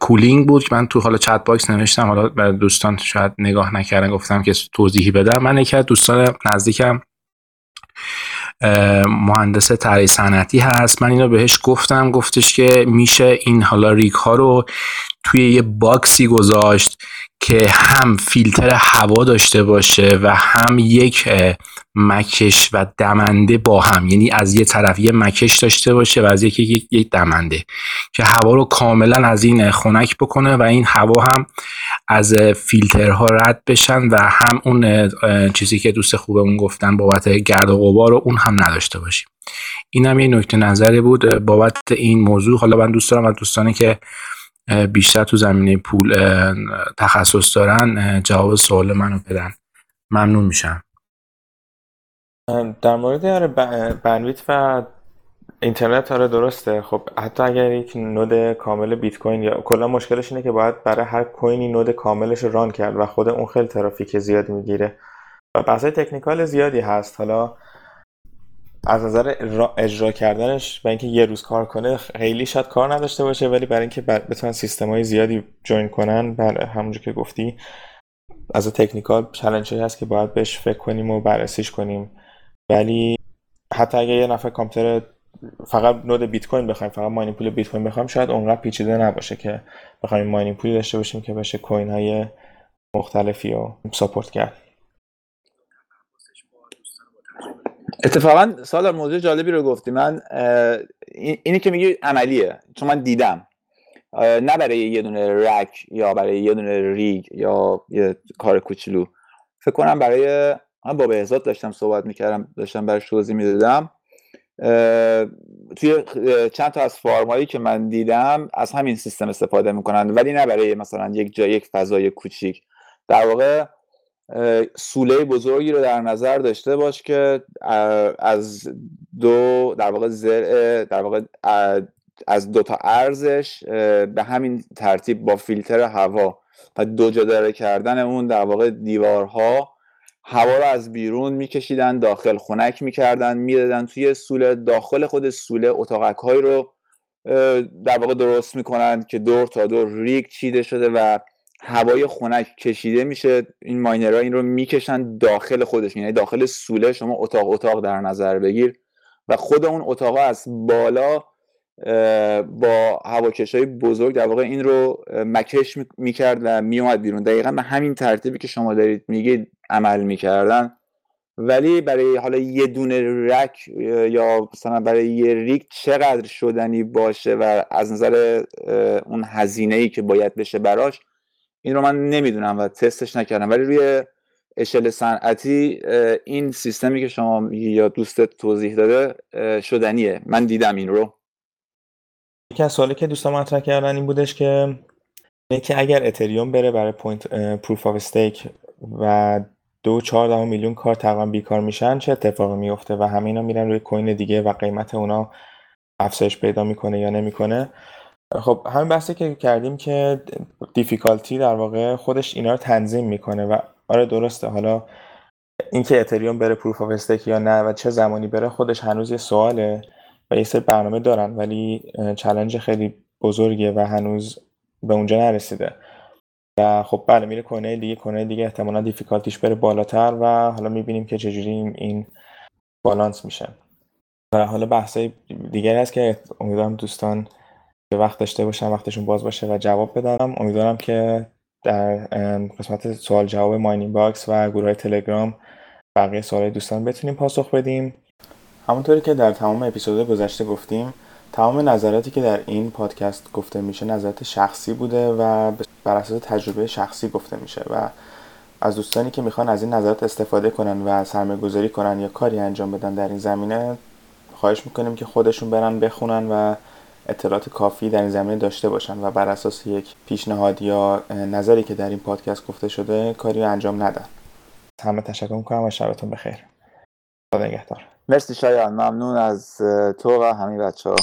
Speaker 8: cooling بود که من تو حالا chat box نوشتم. حالا برای دوستان شاید نگاه نکردن گفتم که توضیحی بدم. من یکی از دوستان نزدیکم مهندس طراحی صنعتی هست. من اینو بهش گفتم. گفتش که میشه این حالا rig ها رو توی یه box ی گذاشت که هم فیلتر هوا داشته باشه و هم یک مکش و دمنده با هم. یعنی از یه طرف یه مکش داشته باشه و از یک یک دمنده. که هوا رو کاملا از این خنک بکنه و این هوا هم از فیلترها رد بشن و هم اون چیزی که دوست خوبمون گفتن بابت گرد و غبار رو اون هم نداشته باشیم. این هم یه نکته نظری بود بابت این موضوع. حالا من دوست دارم از دوستانی که بیشتر تو زمینه پول تخصص دارن جواب سوال منو بدن. ممنون میشم.
Speaker 1: در مورد آره بنویت و اینترنت آره درسته. خب حتی اگر یک نود کامل بیت کوین یا کلا مشکلش اینه که باید برای هر کوینی نود کاملش ران کرد و خود اون خیلی ترافیک زیادی می‌گیره. و بحثای تکنیکال زیادی هست. حالا از نظر اجرا کردنش و اینکه یه روز کار کنه خیلی شاید کار نداشته باشه ولی برای اینکه بتونن سیستم های زیادی جوین کنن بله همونجور که گفتی از technical challenge هست که باید بهش فکر کنیم و بررسیش کنیم. ولی حتی اگه یه نفر کامپیوتر فقط node بیت کوین بخوایم فقط mining pool بیت کوین بخوایم شاید اونقدر پیچیده نباشه که بخوایم mining pool ی داشته باشیم که بشه coin های مختلفی رو support کرد.
Speaker 7: اتفاقا سال موضوع جالبی رو گفتی. من اینی که میگی عملیه. چون من دیدم. نه برای یه دونه رک یا برای یه دونه ریگ یا یه کار کوچولو. فکر کنم برای من با بهزاد داشتم صحبت می‌کردم داشتم برش توضیح می‌دادم. توی چند تا از فارمایی که من دیدم از همین سیستم استفاده می‌کنن. ولی نه برای مثلا یک جای یک فضای کوچیک. در واقع سوله بزرگی رو در نظر داشته باش که از دو در واقع زرع در واقع از دو تا ارزش به همین ترتیب با فیلتر هوا و دو جداره کردن اون در واقع دیوارها هوا رو از بیرون میکشیدن داخل خنک می‌کردن می‌دادن توی سوله داخل خود سوله اتاقک های رو در واقع درست می‌کنن که دور تا دور ریگ چیده شده و هوای خنک کشیده میشه این ماینرها این رو می‌کشن داخل خودش یعنی داخل سوله شما اتاق اتاق در نظر بگیر و خود اون اتاق از بالا با هواکش های بزرگ در واقع این رو مکش می‌کرد و میومد بیرون. دقیقا به همین ترتیبی که شما دارید میگید عمل می‌کردن. ولی برای حالا یه دونه رک یا مثلا برای یه ریک چقدر شدنی باشه و از نظر اون هزینه ای که باید بشه براش این رو من نمی‌دونم و تستش نکردم. ولی روی اشل صنعتی این سیستمی که شما یا دوستت توضیح داده شدنیه. من دیدم این رو.
Speaker 1: یکی از سوالی که دوستان مطرح کردن این بودش که که اگر اتریوم بره برای point proof of stake و دو چهار میلیون کارت تقریبا بیکار میشن چه اتفاقی میفته و همه اینا میرن روی coin دیگه و قیمت اونا افزایش پیدا می‌کنه یا نمی‌کنه؟ خب همین بحثی که کردیم که difficulty در واقع خودش اینا رو تنظیم می‌کنه و آره درسته. حالا اینکه اتریوم بره proof of stake یا نه و چه زمانی بره خودش هنوز یه سواله و یه سری برنامه دارن ولی challenge خیلی بزرگیه و هنوز به اونجا نرسیده. و خب بله میره کنه دیگه کنه دیگه احتمالا difficulty ش بره بالاتر و حالا می‌بینیم که چجوری این بالانس میشه. و حالا بحثای دیگر هست که امیدوارم دوستان وقت داشته باشن وقتشون باز باشه و جواب بدم. امیدوارم که در قسمت سوال جواب Mining Box و گروه تلگرام بقیه سوال دوستان بتونیم پاسخ بدیم. همونطوری که در تمام اپیزود گذشته گفتیم تمام نظراتی که در این پادکست گفته میشه نظرات شخصی بوده و بر اساس تجربه شخصی گفته میشه و از دوستانی که می‌خوان از این نظرات استفاده کنن و سرمایه گذاری کنن یا کاری انجام بدن در این زمینه خواهش می‌کنیم که خودشون برن بخونن و اطلاعات کافی در این زمینه داشته باشن و بر اساس یک پیشنهاد یا نظری که در این پادکست گفته شده کاری انجام ندن. همه تشکر می‌کنم و شبتون بخیر. خدا نگهدار.
Speaker 7: مرسی شایان. ممنون از تو و همه بچه ها